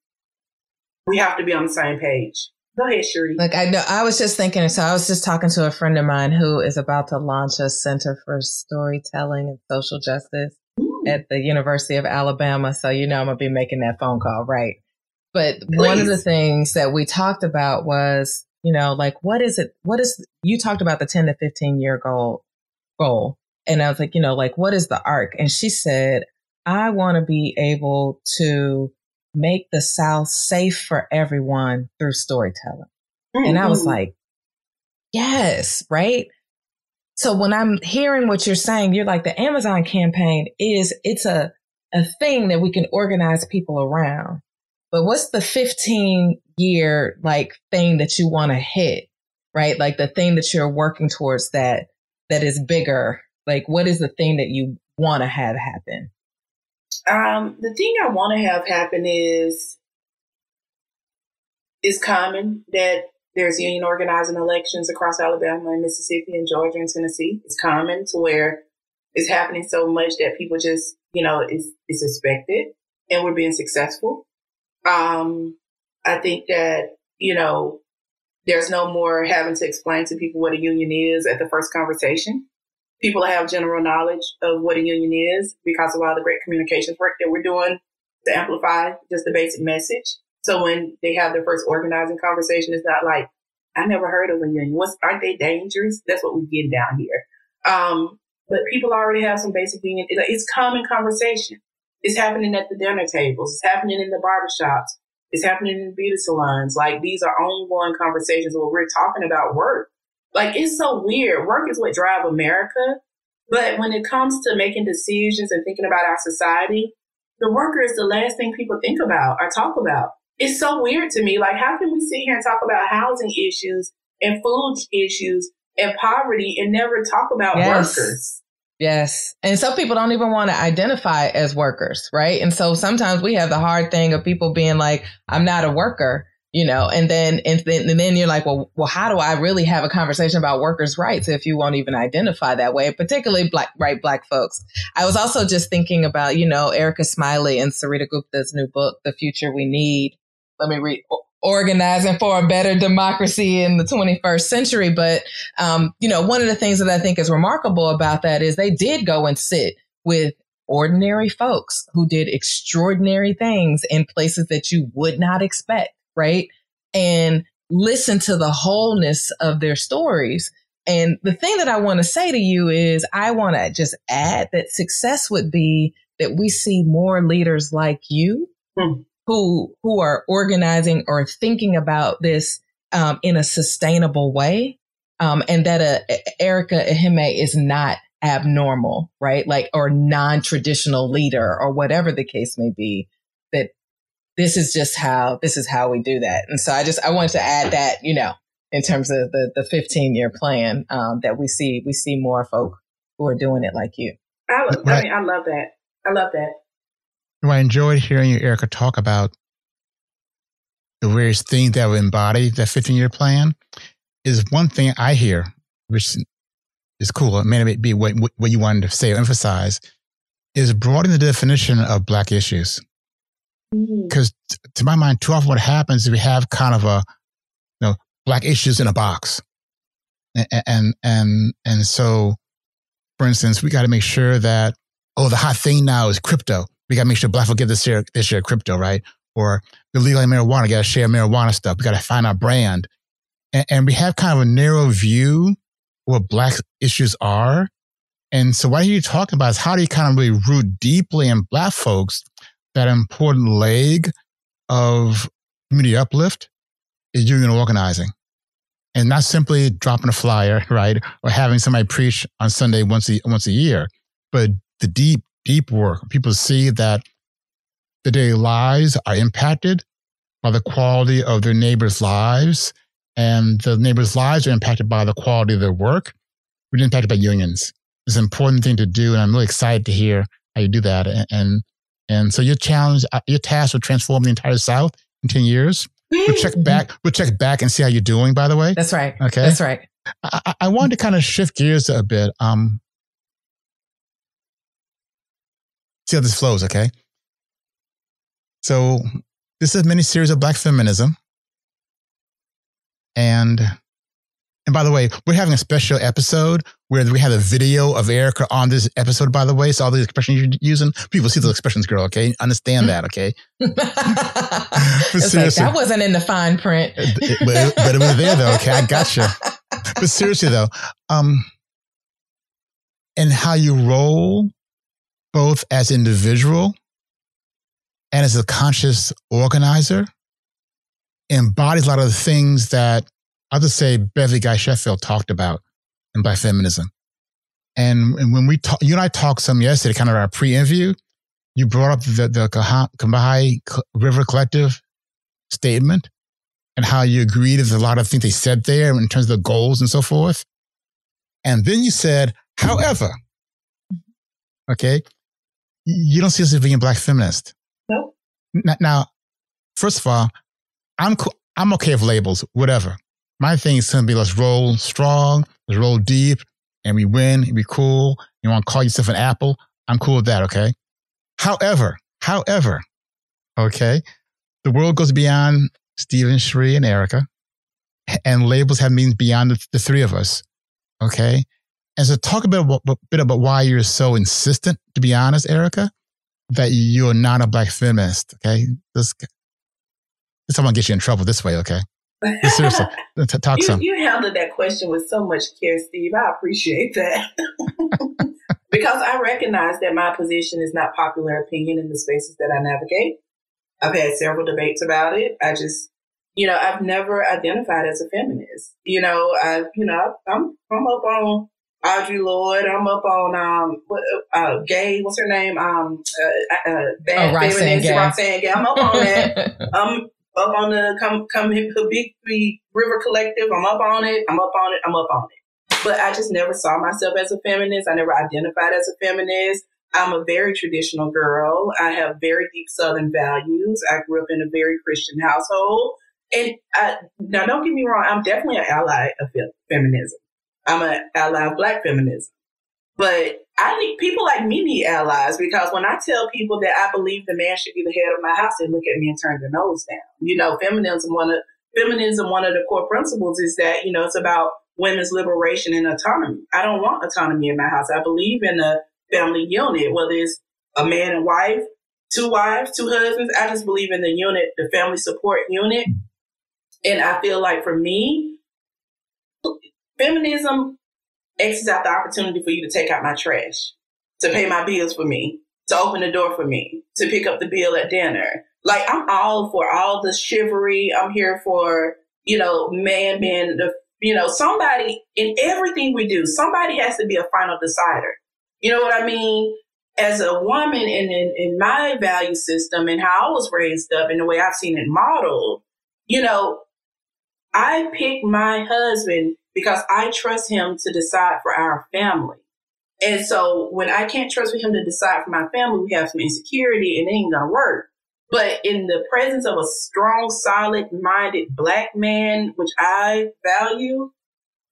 We have to be on the same page. Go ahead, Sheri. Like I know, I was just thinking. So I was just talking to a friend of mine who is about to launch a Center for Storytelling and Social Justice Ooh. at the University of Alabama. So you know, I'm gonna be making that phone call, right? But Please. one of the things that we talked about was, you know, like what is it? What is you talked about the 10 to 15 year goal goal, and I was like, you know, like what is the arc? And she said, I want to be able to make the South safe for everyone through storytelling. Mm-hmm. And I was mm-hmm. like, yes, right? So when I'm hearing what you're saying, you're like the Amazon campaign is it's a a thing that we can organize people around. But what's the 15 year like thing that you want to hit, right? Like the thing that you're working towards that, that is bigger. Like what is the thing that you want to have happen? Um, the thing I want to have happen is, is common that there's union organizing elections across Alabama and Mississippi and Georgia and Tennessee. It's common to where it's happening so much that people just, you know, it's, it's expected and we're being successful. Um, I think that, you know, there's no more having to explain to people what a union is at the first conversation. People have general knowledge of what a union is because of all the great communications work that we're doing to amplify just the basic message. So when they have their first organizing conversation, it's not like, I never heard of a union. What's, aren't they dangerous? That's what we get down here. Um, but people already have some basic union. It's common conversation. It's happening at the dinner tables. It's happening in the barbershops. It's happening in beauty salons. Like these are ongoing conversations where we're talking about work. Like it's so weird. Work is what drive America. But when it comes to making decisions and thinking about our society, the worker is the last thing people think about or talk about. It's so weird to me. Like, how can we sit here and talk about housing issues and food issues and poverty and never talk about yes. workers? Yes. And some people don't even want to identify as workers, right? And so sometimes we have the hard thing of people being like, I'm not a worker, you know, and then, and then, and then you're like, well, well, how do I really have a conversation about workers' rights if you won't even identify that way, particularly black, right, black folks? I was also just thinking about, you know, Erica Smiley and Sarita Gupta's new book, The Future We Need. Let me read organizing for a better democracy in the 21st century. But, um, you know, one of the things that I think is remarkable about that is they did go and sit with ordinary folks who did extraordinary things in places that you would not expect, right? And listen to the wholeness of their stories. And the thing that I want to say to you is I want to just add that success would be that we see more leaders like you hmm who who are organizing or thinking about this um, in a sustainable way, um, and that uh, Erica Iheme is not abnormal, right? Like or non-traditional leader or whatever the case may be. That this is just how this is how we do that. And so I just I wanted to add that you know in terms of the the 15 year plan um, that we see we see more folk who are doing it like you. I, I mean I love that. I love that. I enjoyed hearing you, Erica, talk about the various things that would embody that 15 year plan. Is one thing I hear, which is cool. It may be what, what you wanted to say or emphasize, is broadening the definition of black issues. Because mm-hmm. to my mind, too often what happens is we have kind of a, you know, black issues in a box. And, and, and, and so, for instance, we got to make sure that, oh, the hot thing now is crypto. We got to make sure black folk get this share, this share crypto, right? Or the legal marijuana, got to share marijuana stuff. We got to find our brand. And, and we have kind of a narrow view what black issues are. And so what are you talking about is how do you kind of really root deeply in black folks that important leg of community uplift is union organizing. And not simply dropping a flyer, right? Or having somebody preach on Sunday once a, once a year, but the deep, deep work. People see that the daily lives are impacted by the quality of their neighbors' lives, and the neighbors' lives are impacted by the quality of their work. We're impacted by unions. It's an important thing to do, and I'm really excited to hear how you do that. And, and and so your challenge, uh, your task will transform the entire South in 10 years. We'll check back. We'll check back and see how you're doing, by the way. That's right. Okay. That's right. I, I wanted to kind of shift gears a bit. Um, see how this flows, okay? So this is a mini series of black feminism. And and by the way, we're having a special episode where we have a video of Erica on this episode, by the way. So all the expressions you're using, people see those expressions, girl, okay? Understand that, okay? like, that wasn't in the fine print. but, it, but, it, was there though, okay? I got you. But seriously though, um, and how you roll both as individual and as a conscious organizer embodies a lot of the things that I'll just say Beverly Guy-Sheftall talked about in by Feminism. And, and when we talk, you and I talked some yesterday, kind of our pre-interview, you brought up the, the Combahee River Collective statement and how you agreed with a lot of things they said there in terms of the goals and so forth. And then you said, however, okay, you don't see us as being black feminist. No. Now, first of all, I'm, I'm okay with labels, whatever. My thing is going to be let's roll strong, let's roll deep, and we win, and be cool. You want to call yourself an apple? I'm cool with that, okay? However, however, okay, the world goes beyond Stephen, Sheri, and Erica, and labels have means beyond the, the three of us, okay? And so talk a bit about, a bit about why you're so insistent, to be honest, Erica, that you're not a black feminist, okay? This, this to get you in trouble this way, okay? Seriously, talk you, some. You handled that question with so much care, Steve. I appreciate that. because I recognize that my position is not popular opinion in the spaces that I navigate. I've had several debates about it. I just, you know, I've never identified as a feminist. You know, I, you know, I'm, I'm up on Audre Lorde. I'm up on um, uh, Gay. What's her name? Um, uh, uh, bad oh, feminist. Roxane Gay. I'm up on that. um, up on the come come big three river collective. I'm up on it. I'm up on it. I'm up on it. But I just never saw myself as a feminist. I never identified as a feminist. I'm a very traditional girl. I have very deep Southern values. I grew up in a very Christian household. And I, now, don't get me wrong. I'm definitely an ally of feminism. I'm an ally of Black feminism. But I need people like me need allies because when I tell people that I believe the man should be the head of my house, they look at me and turn their nose down. You know, feminism one of feminism one of the core principles is that you know it's about women's liberation and autonomy. I don't want autonomy in my house. I believe in a family unit, whether it's a man and wife, two wives, two husbands. I just believe in the unit, the family support unit. And I feel like for me, feminism X out the opportunity for you to take out my trash, to pay my bills for me, to open the door for me, to pick up the bill at dinner. Like I'm all for all the chivalry. I'm here for, you know, man being the, you know, somebody in everything we do, somebody has to be a final decider. You know what I mean? As a woman and in, in my value system and how I was raised up and the way I've seen it modeled, you know, I pick my husband because I trust him to decide for our family. And so when I can't trust him to decide for my family, we have some insecurity and it ain't gonna work. But in the presence of a strong, solid minded black man, which I value,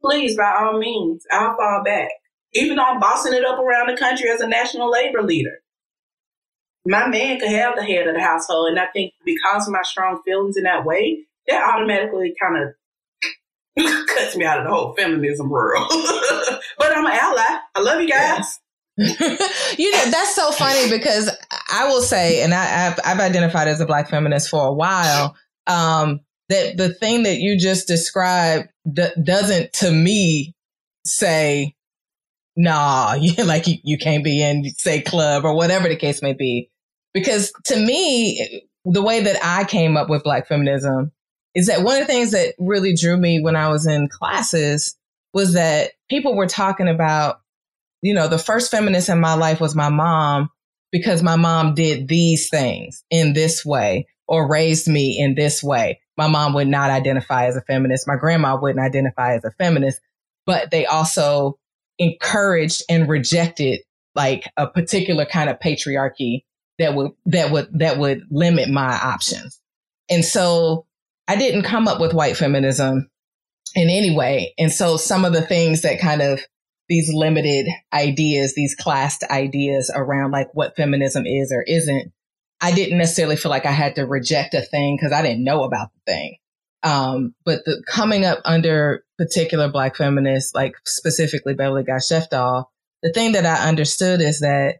please, by all means, I'll fall back. Even though I'm bossing it up around the country as a national labor leader. my man could have the head of the household. And I think because of my strong feelings in that way, that automatically kind of cuts me out of the whole feminism world. but I'm an ally. I love you guys. you know that's so funny because I will say, and I, have I've identified as a black feminist for a while. Um, that the thing that you just described d- doesn't, to me, say, "Nah, you like you, you can't be in say club or whatever the case may be." Because to me, the way that I came up with black feminism is that one of the things that really drew me when I was in classes was that people were talking about you know, the first feminist in my life was my mom because my mom did these things in this way or raised me in this way. My mom would not identify as a feminist. My grandma wouldn't identify as a feminist, but they also encouraged and rejected like a particular kind of patriarchy that would that would that would limit my options. And so I didn't come up with white feminism in any way. And so some of the things that kind of these limited ideas, these classed ideas around like what feminism is or isn't, I didn't necessarily feel like I had to reject a thing because I didn't know about the thing. Um, but the coming up under particular black feminists, like specifically Beverly Guy the thing that I understood is that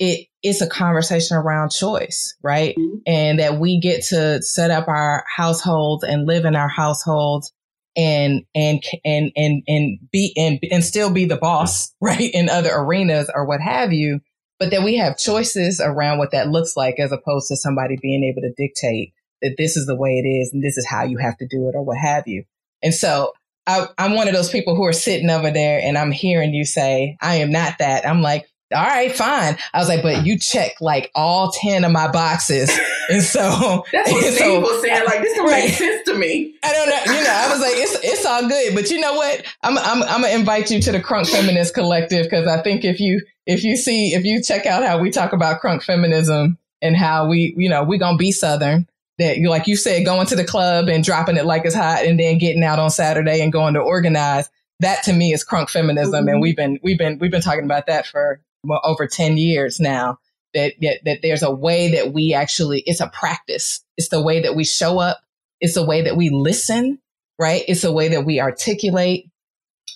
it it's a conversation around choice, right? Mm-hmm. And that we get to set up our households and live in our households and and and and and be and and still be the boss, right, in other arenas or what have you, but that we have choices around what that looks like as opposed to somebody being able to dictate that this is the way it is and this is how you have to do it or what have you. And so I, I'm one of those people who are sitting over there and I'm hearing you say, I am not that. I'm like, all right, fine. I was like, but you check like all 10 of my boxes. And so that's what Steve was saying. Like, this don't right. make sense to me. I don't know. You know, I was like, it's, it's all good. But you know what? I'm, I'm, I'm to invite you to the Crunk Feminist Collective because I think if you, if you see, if you check out how we talk about crunk feminism and how we, you know, going to be Southern, that you, like you said, going to the club and dropping it like it's hot and then getting out on Saturday and going to organize. That to me is crunk feminism. Mm-hmm. And we've been, we've been, we've been talking about that for over 10 years now that, that, that there's a way that we actually, it's a practice. It's the way that we show up. It's the way that we listen, right? It's the way that we articulate.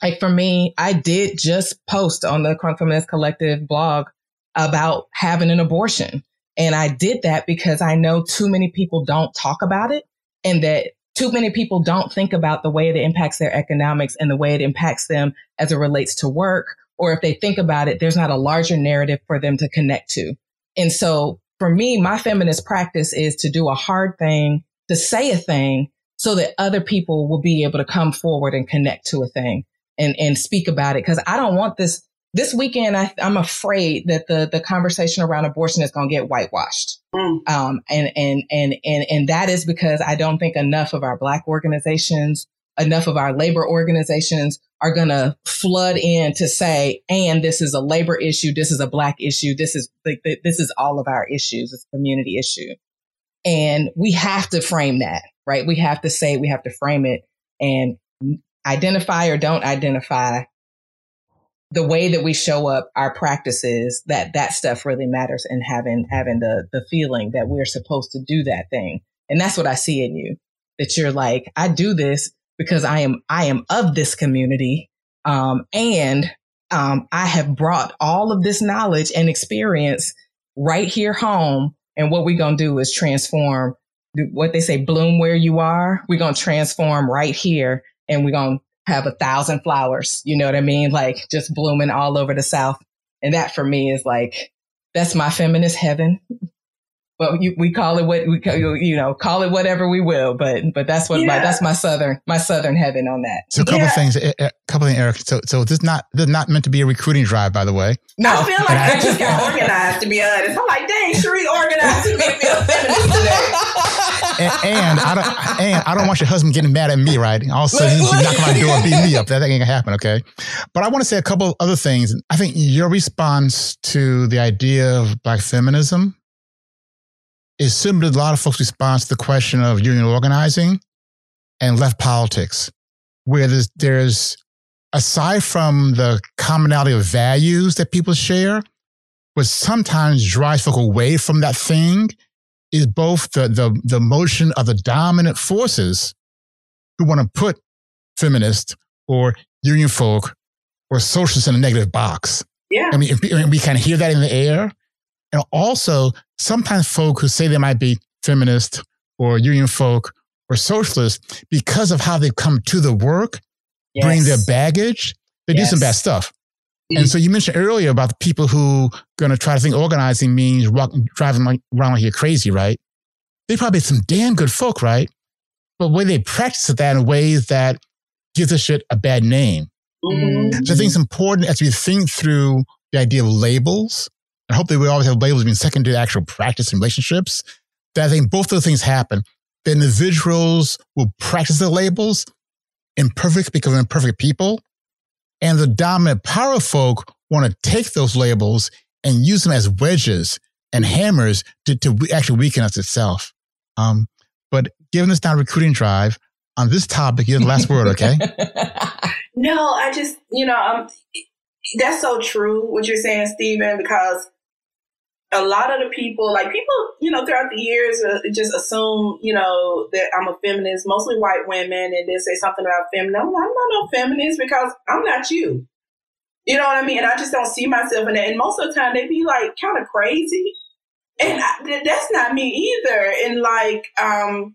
Like for me, I did just post on the Crunk Feminist Collective blog about having an abortion. And I did that because I know too many people don't talk about it and that too many people don't think about the way it impacts their economics and the way it impacts them as it relates to work or if they think about it, there's not a larger narrative for them to connect to. And so for me, my feminist practice is to do a hard thing, to say a thing so that other people will be able to come forward and connect to a thing and, and speak about it. Cause I don't want this, this weekend, I, am afraid that the, the conversation around abortion is going to get whitewashed. Mm. Um, and, and, and, and, and that is because I don't think enough of our black organizations, enough of our labor organizations are going to flood in to say, and this is a labor issue. This is a black issue. This is like, this is all of our issues. It's a community issue. And we have to frame that, right? We have to say, we have to frame it and identify or don't identify the way that we show up our practices that that stuff really matters and having having the the feeling that we're supposed to do that thing and that's what i see in you that you're like i do this because I am I am of this community, um, and um, I have brought all of this knowledge and experience right here home. And what we're gonna do is transform what they say, bloom where you are. We're gonna transform right here, and we're gonna have a thousand flowers. You know what I mean? Like just blooming all over the South. And that for me is like that's my feminist heaven but you, we call it what we you know call it whatever we will but but that's what yeah. my that's my southern my southern heaven on that so a couple yeah. of things a couple of eric so so this is not this is not meant to be a recruiting drive by the way no i feel like i, I just got organized to be honest i'm like dang Sheri organized to be a feminist today and, and, I don't and I don't want your husband getting mad at me, right? All of a sudden, he's knocking my door, beat me up. That ain't gonna happen, okay? But I want to say a couple other things. I think your response to the idea of black feminism is similar to a lot of folks' response to the question of union organizing and left politics, where there's, there's aside from the commonality of values that people share, what sometimes drives folk away from that thing is both the, the, the motion of the dominant forces who want to put feminists or union folk or socialists in a negative box. Yeah. I mean, we, we kind of hear that in the air. And also, sometimes folk who say they might be feminist or union folk or socialists, because of how they come to the work, yes. bring their baggage, they yes. do some bad stuff. Mm-hmm. And so you mentioned earlier about the people who going to try to think organizing means walk, driving like, around like you're crazy, right? They probably some damn good folk, right? But the way they practice that in ways that gives a shit a bad name. Mm-hmm. So I think it's important as we think through the idea of labels. I hopefully we always have labels being second to actual practice and relationships. That I think both those things happen. The individuals will practice the labels imperfect because of imperfect people. And the dominant power folk want to take those labels and use them as wedges and hammers to, to actually weaken us itself. Um, but given this now recruiting drive on this topic, you have the last word, okay? No, I just, you know, um, that's so true what you're saying, Stephen, because a lot of the people, like people, you know, throughout the years, uh, just assume, you know, that I'm a feminist, mostly white women, and they say something about feminism. I'm, I'm not no feminist because I'm not you. You know what I mean? And I just don't see myself in that. And most of the time, they be like kind of crazy, and I, that's not me either. And like, um,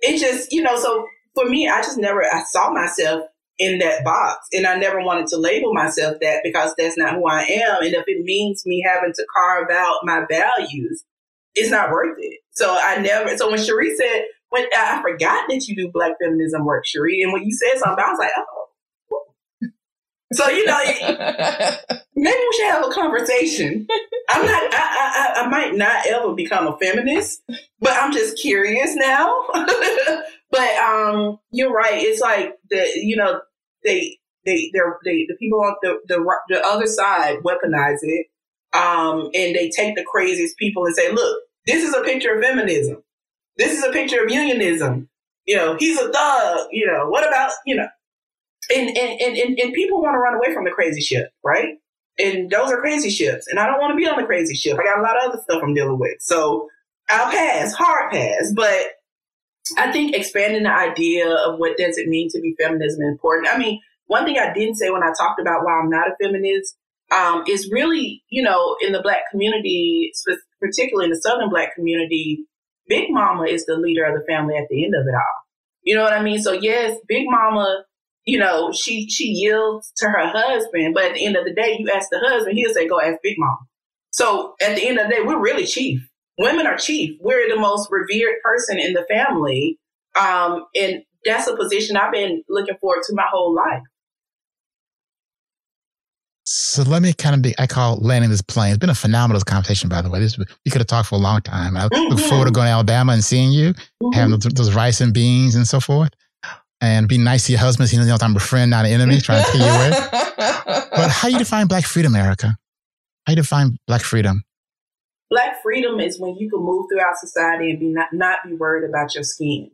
it just, you know, so for me, I just never, I saw myself in that box. And I never wanted to label myself that because that's not who I am. And if it means me having to carve out my values, it's not worth it. So I never, so when Sheri said, when I forgot that you do black feminism work, Sheri, and when you said something, I was like, oh. So, you know, maybe we should have a conversation. I'm not, I, I, I might not ever become a feminist, but I'm just curious now. But um, you're right. It's like the you know they they they're, they the people on the, the the other side weaponize it, um, and they take the craziest people and say, look, this is a picture of feminism. This is a picture of unionism. You know, he's a thug. You know, what about you know? And and and and, and people want to run away from the crazy ship, right? And those are crazy ships, and I don't want to be on the crazy ship. I got a lot of other stuff I'm dealing with, so I'll pass, hard pass. But I think expanding the idea of what does it mean to be feminism is important. I mean, one thing I didn't say when I talked about why I'm not a feminist um, is really, you know, in the black community, particularly in the Southern black community, Big Mama is the leader of the family at the end of it all. You know what I mean? So yes, Big Mama, you know, she she yields to her husband, but at the end of the day, you ask the husband, he'll say, "Go ask Big Mama." So at the end of the day, we're really chief women are chief. We're the most revered person in the family. Um, and that's a position I've been looking forward to my whole life. So let me kind of be, I call landing this plane. It's been a phenomenal conversation, by the way. This, we could have talked for a long time. I mm-hmm. look forward to going to Alabama and seeing you, mm-hmm. having those, those, rice and beans and so forth. And be nice to your husband. You know, I'm a friend, not an enemy, trying to take you away. but how do you define black freedom, Erica? How do you define black freedom? Black freedom is when you can move throughout society and be not, not be worried about your skin,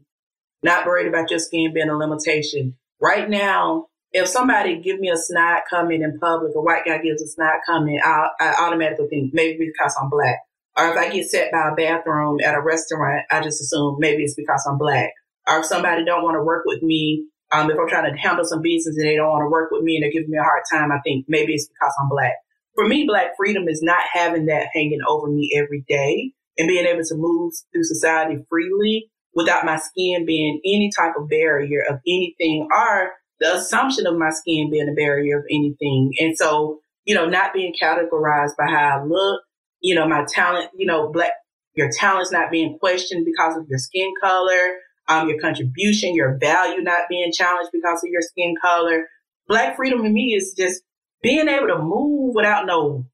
not worried about your skin being a limitation. Right now, if somebody give me a snide comment in public, a white guy gives a snide comment, I, I automatically think maybe because I'm black. Or if I get set by a bathroom at a restaurant, I just assume maybe it's because I'm black. Or if somebody don't want to work with me, um, if I'm trying to handle some business and they don't want to work with me and they're giving me a hard time, I think maybe it's because I'm black for me, Black freedom is not having that hanging over me every day and being able to move through society freely without my skin being any type of barrier of anything or the assumption of my skin being a barrier of anything. And so, you know, not being categorized by how I look, you know, my talent, you know, black, your talent's not being questioned because of your skin color, um, your contribution, your value not being challenged because of your skin color. Black freedom to me is just being able to move without no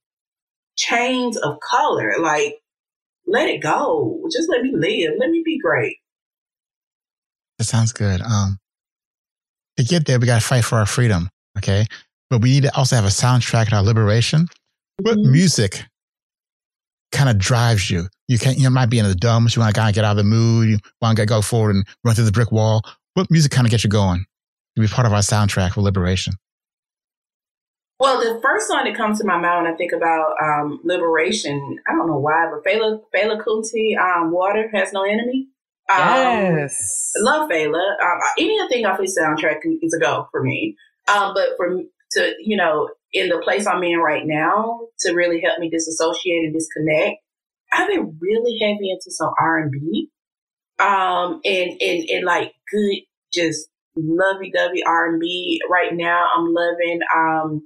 chains of color, like let it go. Just let me live. Let me be great. That sounds good. Um, to get there, we got to fight for our freedom. Okay. But we need to also have a soundtrack to our liberation. Mm-hmm. What music kind of drives you? You can you might be in the dumps. You want to kind of get out of the mood. You want to go forward and run through the brick wall. What music kind of gets you going to be part of our soundtrack for liberation? Well, the first song that comes to my mind when I think about um, liberation, I don't know why, but Fela, Fela Kuti, um, Water Has No Enemy. Um, yes. Love Fela. Um, anything off his soundtrack is a go for me. Um, but for to, you know, in the place I'm in right now, to really help me disassociate and disconnect, I've been really heavy into some R&B. Um, and, and, and like good, just lovey-dovey R&B. Right now, I'm loving, um,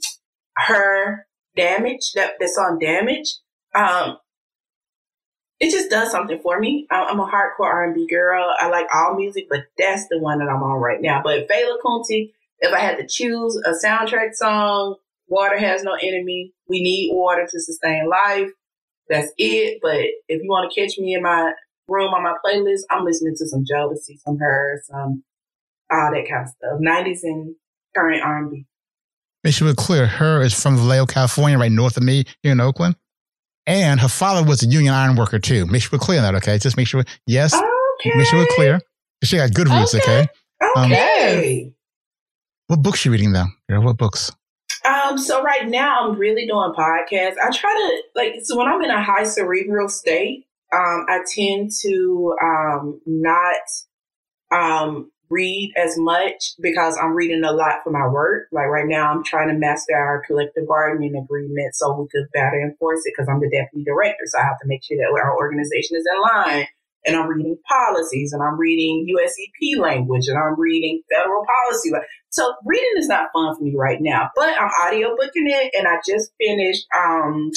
her damage, that, that song damage. Um, it just does something for me. I'm a hardcore R&B girl. I like all music, but that's the one that I'm on right now. But Fela Kuti, if I had to choose a soundtrack song, Water Has No Enemy. We need water to sustain life. That's it. But if you want to catch me in my room on my playlist, I'm listening to some Jealousy, some her, some all that kind of stuff. 90s and current R&B. Make sure we're clear. Her is from Vallejo, California, right north of me here in Oakland. And her father was a union iron worker too. Make sure we're clear on that, okay? Just make sure, yes. Okay. Make sure we're clear. She got good roots, okay? Okay. Um, what books you reading though? What books? Um, so right now I'm really doing podcasts. I try to like so when I'm in a high cerebral state, um, I tend to um not um read as much because I'm reading a lot for my work. Like right now, I'm trying to master our collective bargaining agreement so we could better enforce it because I'm the deputy director. So I have to make sure that our organization is in line. And I'm reading policies and I'm reading USEP language and I'm reading federal policy. So reading is not fun for me right now, but I'm audiobooking it and I just finished, um,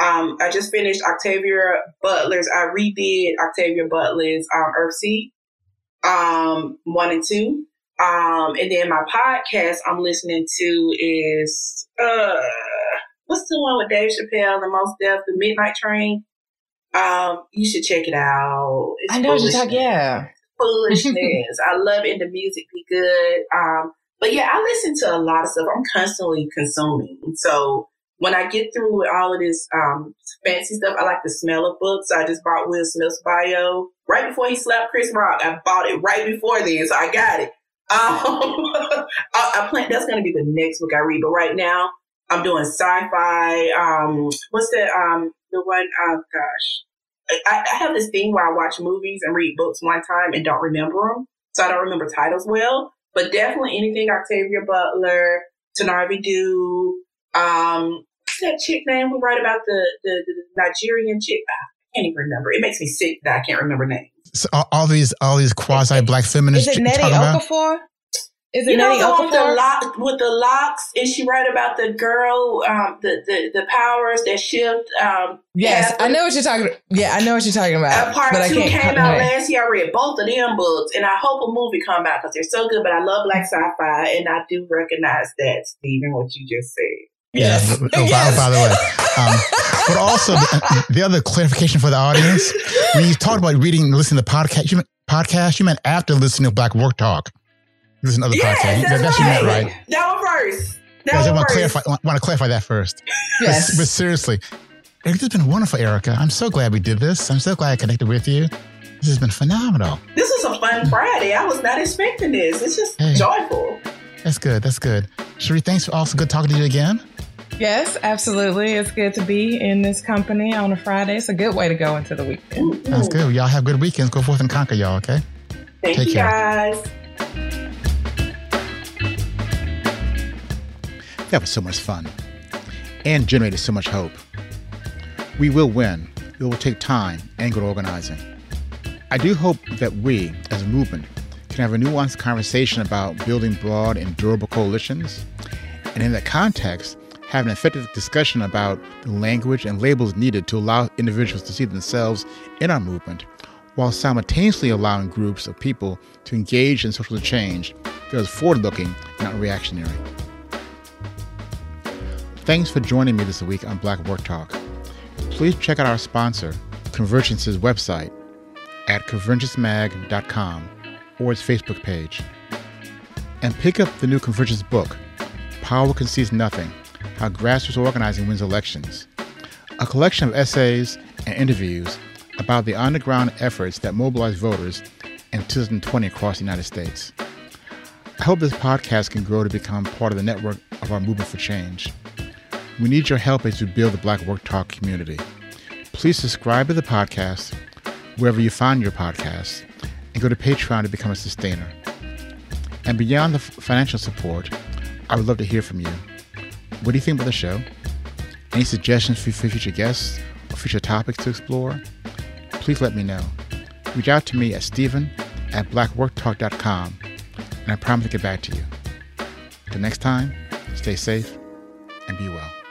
um, I just finished Octavia Butler's, I redid Octavia Butler's, um, Earthseed um, one and two. Um, and then my podcast I'm listening to is uh, what's the one with Dave Chappelle The Mos Def, The Midnight Train. Um, you should check it out. It's I know what you're talking. Yeah, foolishness. I love it. The music be good. Um, but yeah, I listen to a lot of stuff. I'm constantly consuming. So when I get through with all of this um, fancy stuff, I like the smell of books. I just bought Will Smith's bio right before he slapped Chris Rock. I bought it right before then, so I got it. Um, I, I plan that's going to be the next book I read, but right now I'm doing sci-fi. Um, what's the um the one? Oh gosh, I, I have this thing where I watch movies and read books one time and don't remember them, so I don't remember titles well. But definitely anything Octavia Butler, Tananarive Due, um, what's that chick name who write about the, the, the Nigerian chick? Ah, I can't even remember. It makes me sick that I can't remember names. So all, all these all these quasi black feminists. Is it Nnedi Okorafor? Is it you know the one with the, lock, with the locks? Is she right about the girl, um, the, the the powers that shift? Um, yes, I know what you're talking. Yeah, I know what you're talking about. Uh, part two came out last year. I read both of them books, and I hope a movie come out because they're so good. But I love black sci-fi, and I do recognize that, Stephen, what you just said. Yes. Yeah. Oh, yes. By, by, the way, um, but also the, the, other clarification for the audience: when you talked about reading, and listening to podcast, you meant podcast. You meant after listening to Black Work Talk. Listen to other yes, podcasts. That's, that's right. you meant, right? That one first. That one I want to clarify. Want to clarify that first. Yes. But, but seriously, this has been wonderful, Erica. I'm so glad we did this. I'm so glad I connected with you. This has been phenomenal. This was a fun Friday. I was not expecting this. It's just hey, joyful. That's good. That's good. Sheri, thanks. For also good talking to you again. Yes, absolutely. It's good to be in this company on a Friday. It's a good way to go into the weekend. Mm-hmm. Sounds good. Y'all have good weekends. Go forth and conquer, y'all, okay? Thank Take you, care. guys. That was so much fun and generated so much hope. We will win. It will take time and good organizing. I do hope that we, as a movement, can have a nuanced conversation about building broad and durable coalitions. And in that context, have an effective discussion about the language and labels needed to allow individuals to see themselves in our movement, while simultaneously allowing groups of people to engage in social change that is forward looking, not reactionary. Thanks for joining me this week on Black Work Talk. Please check out our sponsor, Convergence's website at convergencemag.com or its Facebook page. And pick up the new Convergence book, Power Concedes Nothing how Grassroots Organizing Wins Elections, a collection of essays and interviews about the underground efforts that mobilize voters in 2020 across the United States. I hope this podcast can grow to become part of the network of our movement for change. We need your help as we build the Black Work Talk community. Please subscribe to the podcast wherever you find your podcasts and go to Patreon to become a sustainer. And beyond the financial support, I would love to hear from you. What do you think about the show? Any suggestions for future guests or future topics to explore? Please let me know. Reach out to me at stephen at blackworktalk.com and I promise to get back to you. Till next time, stay safe and be well.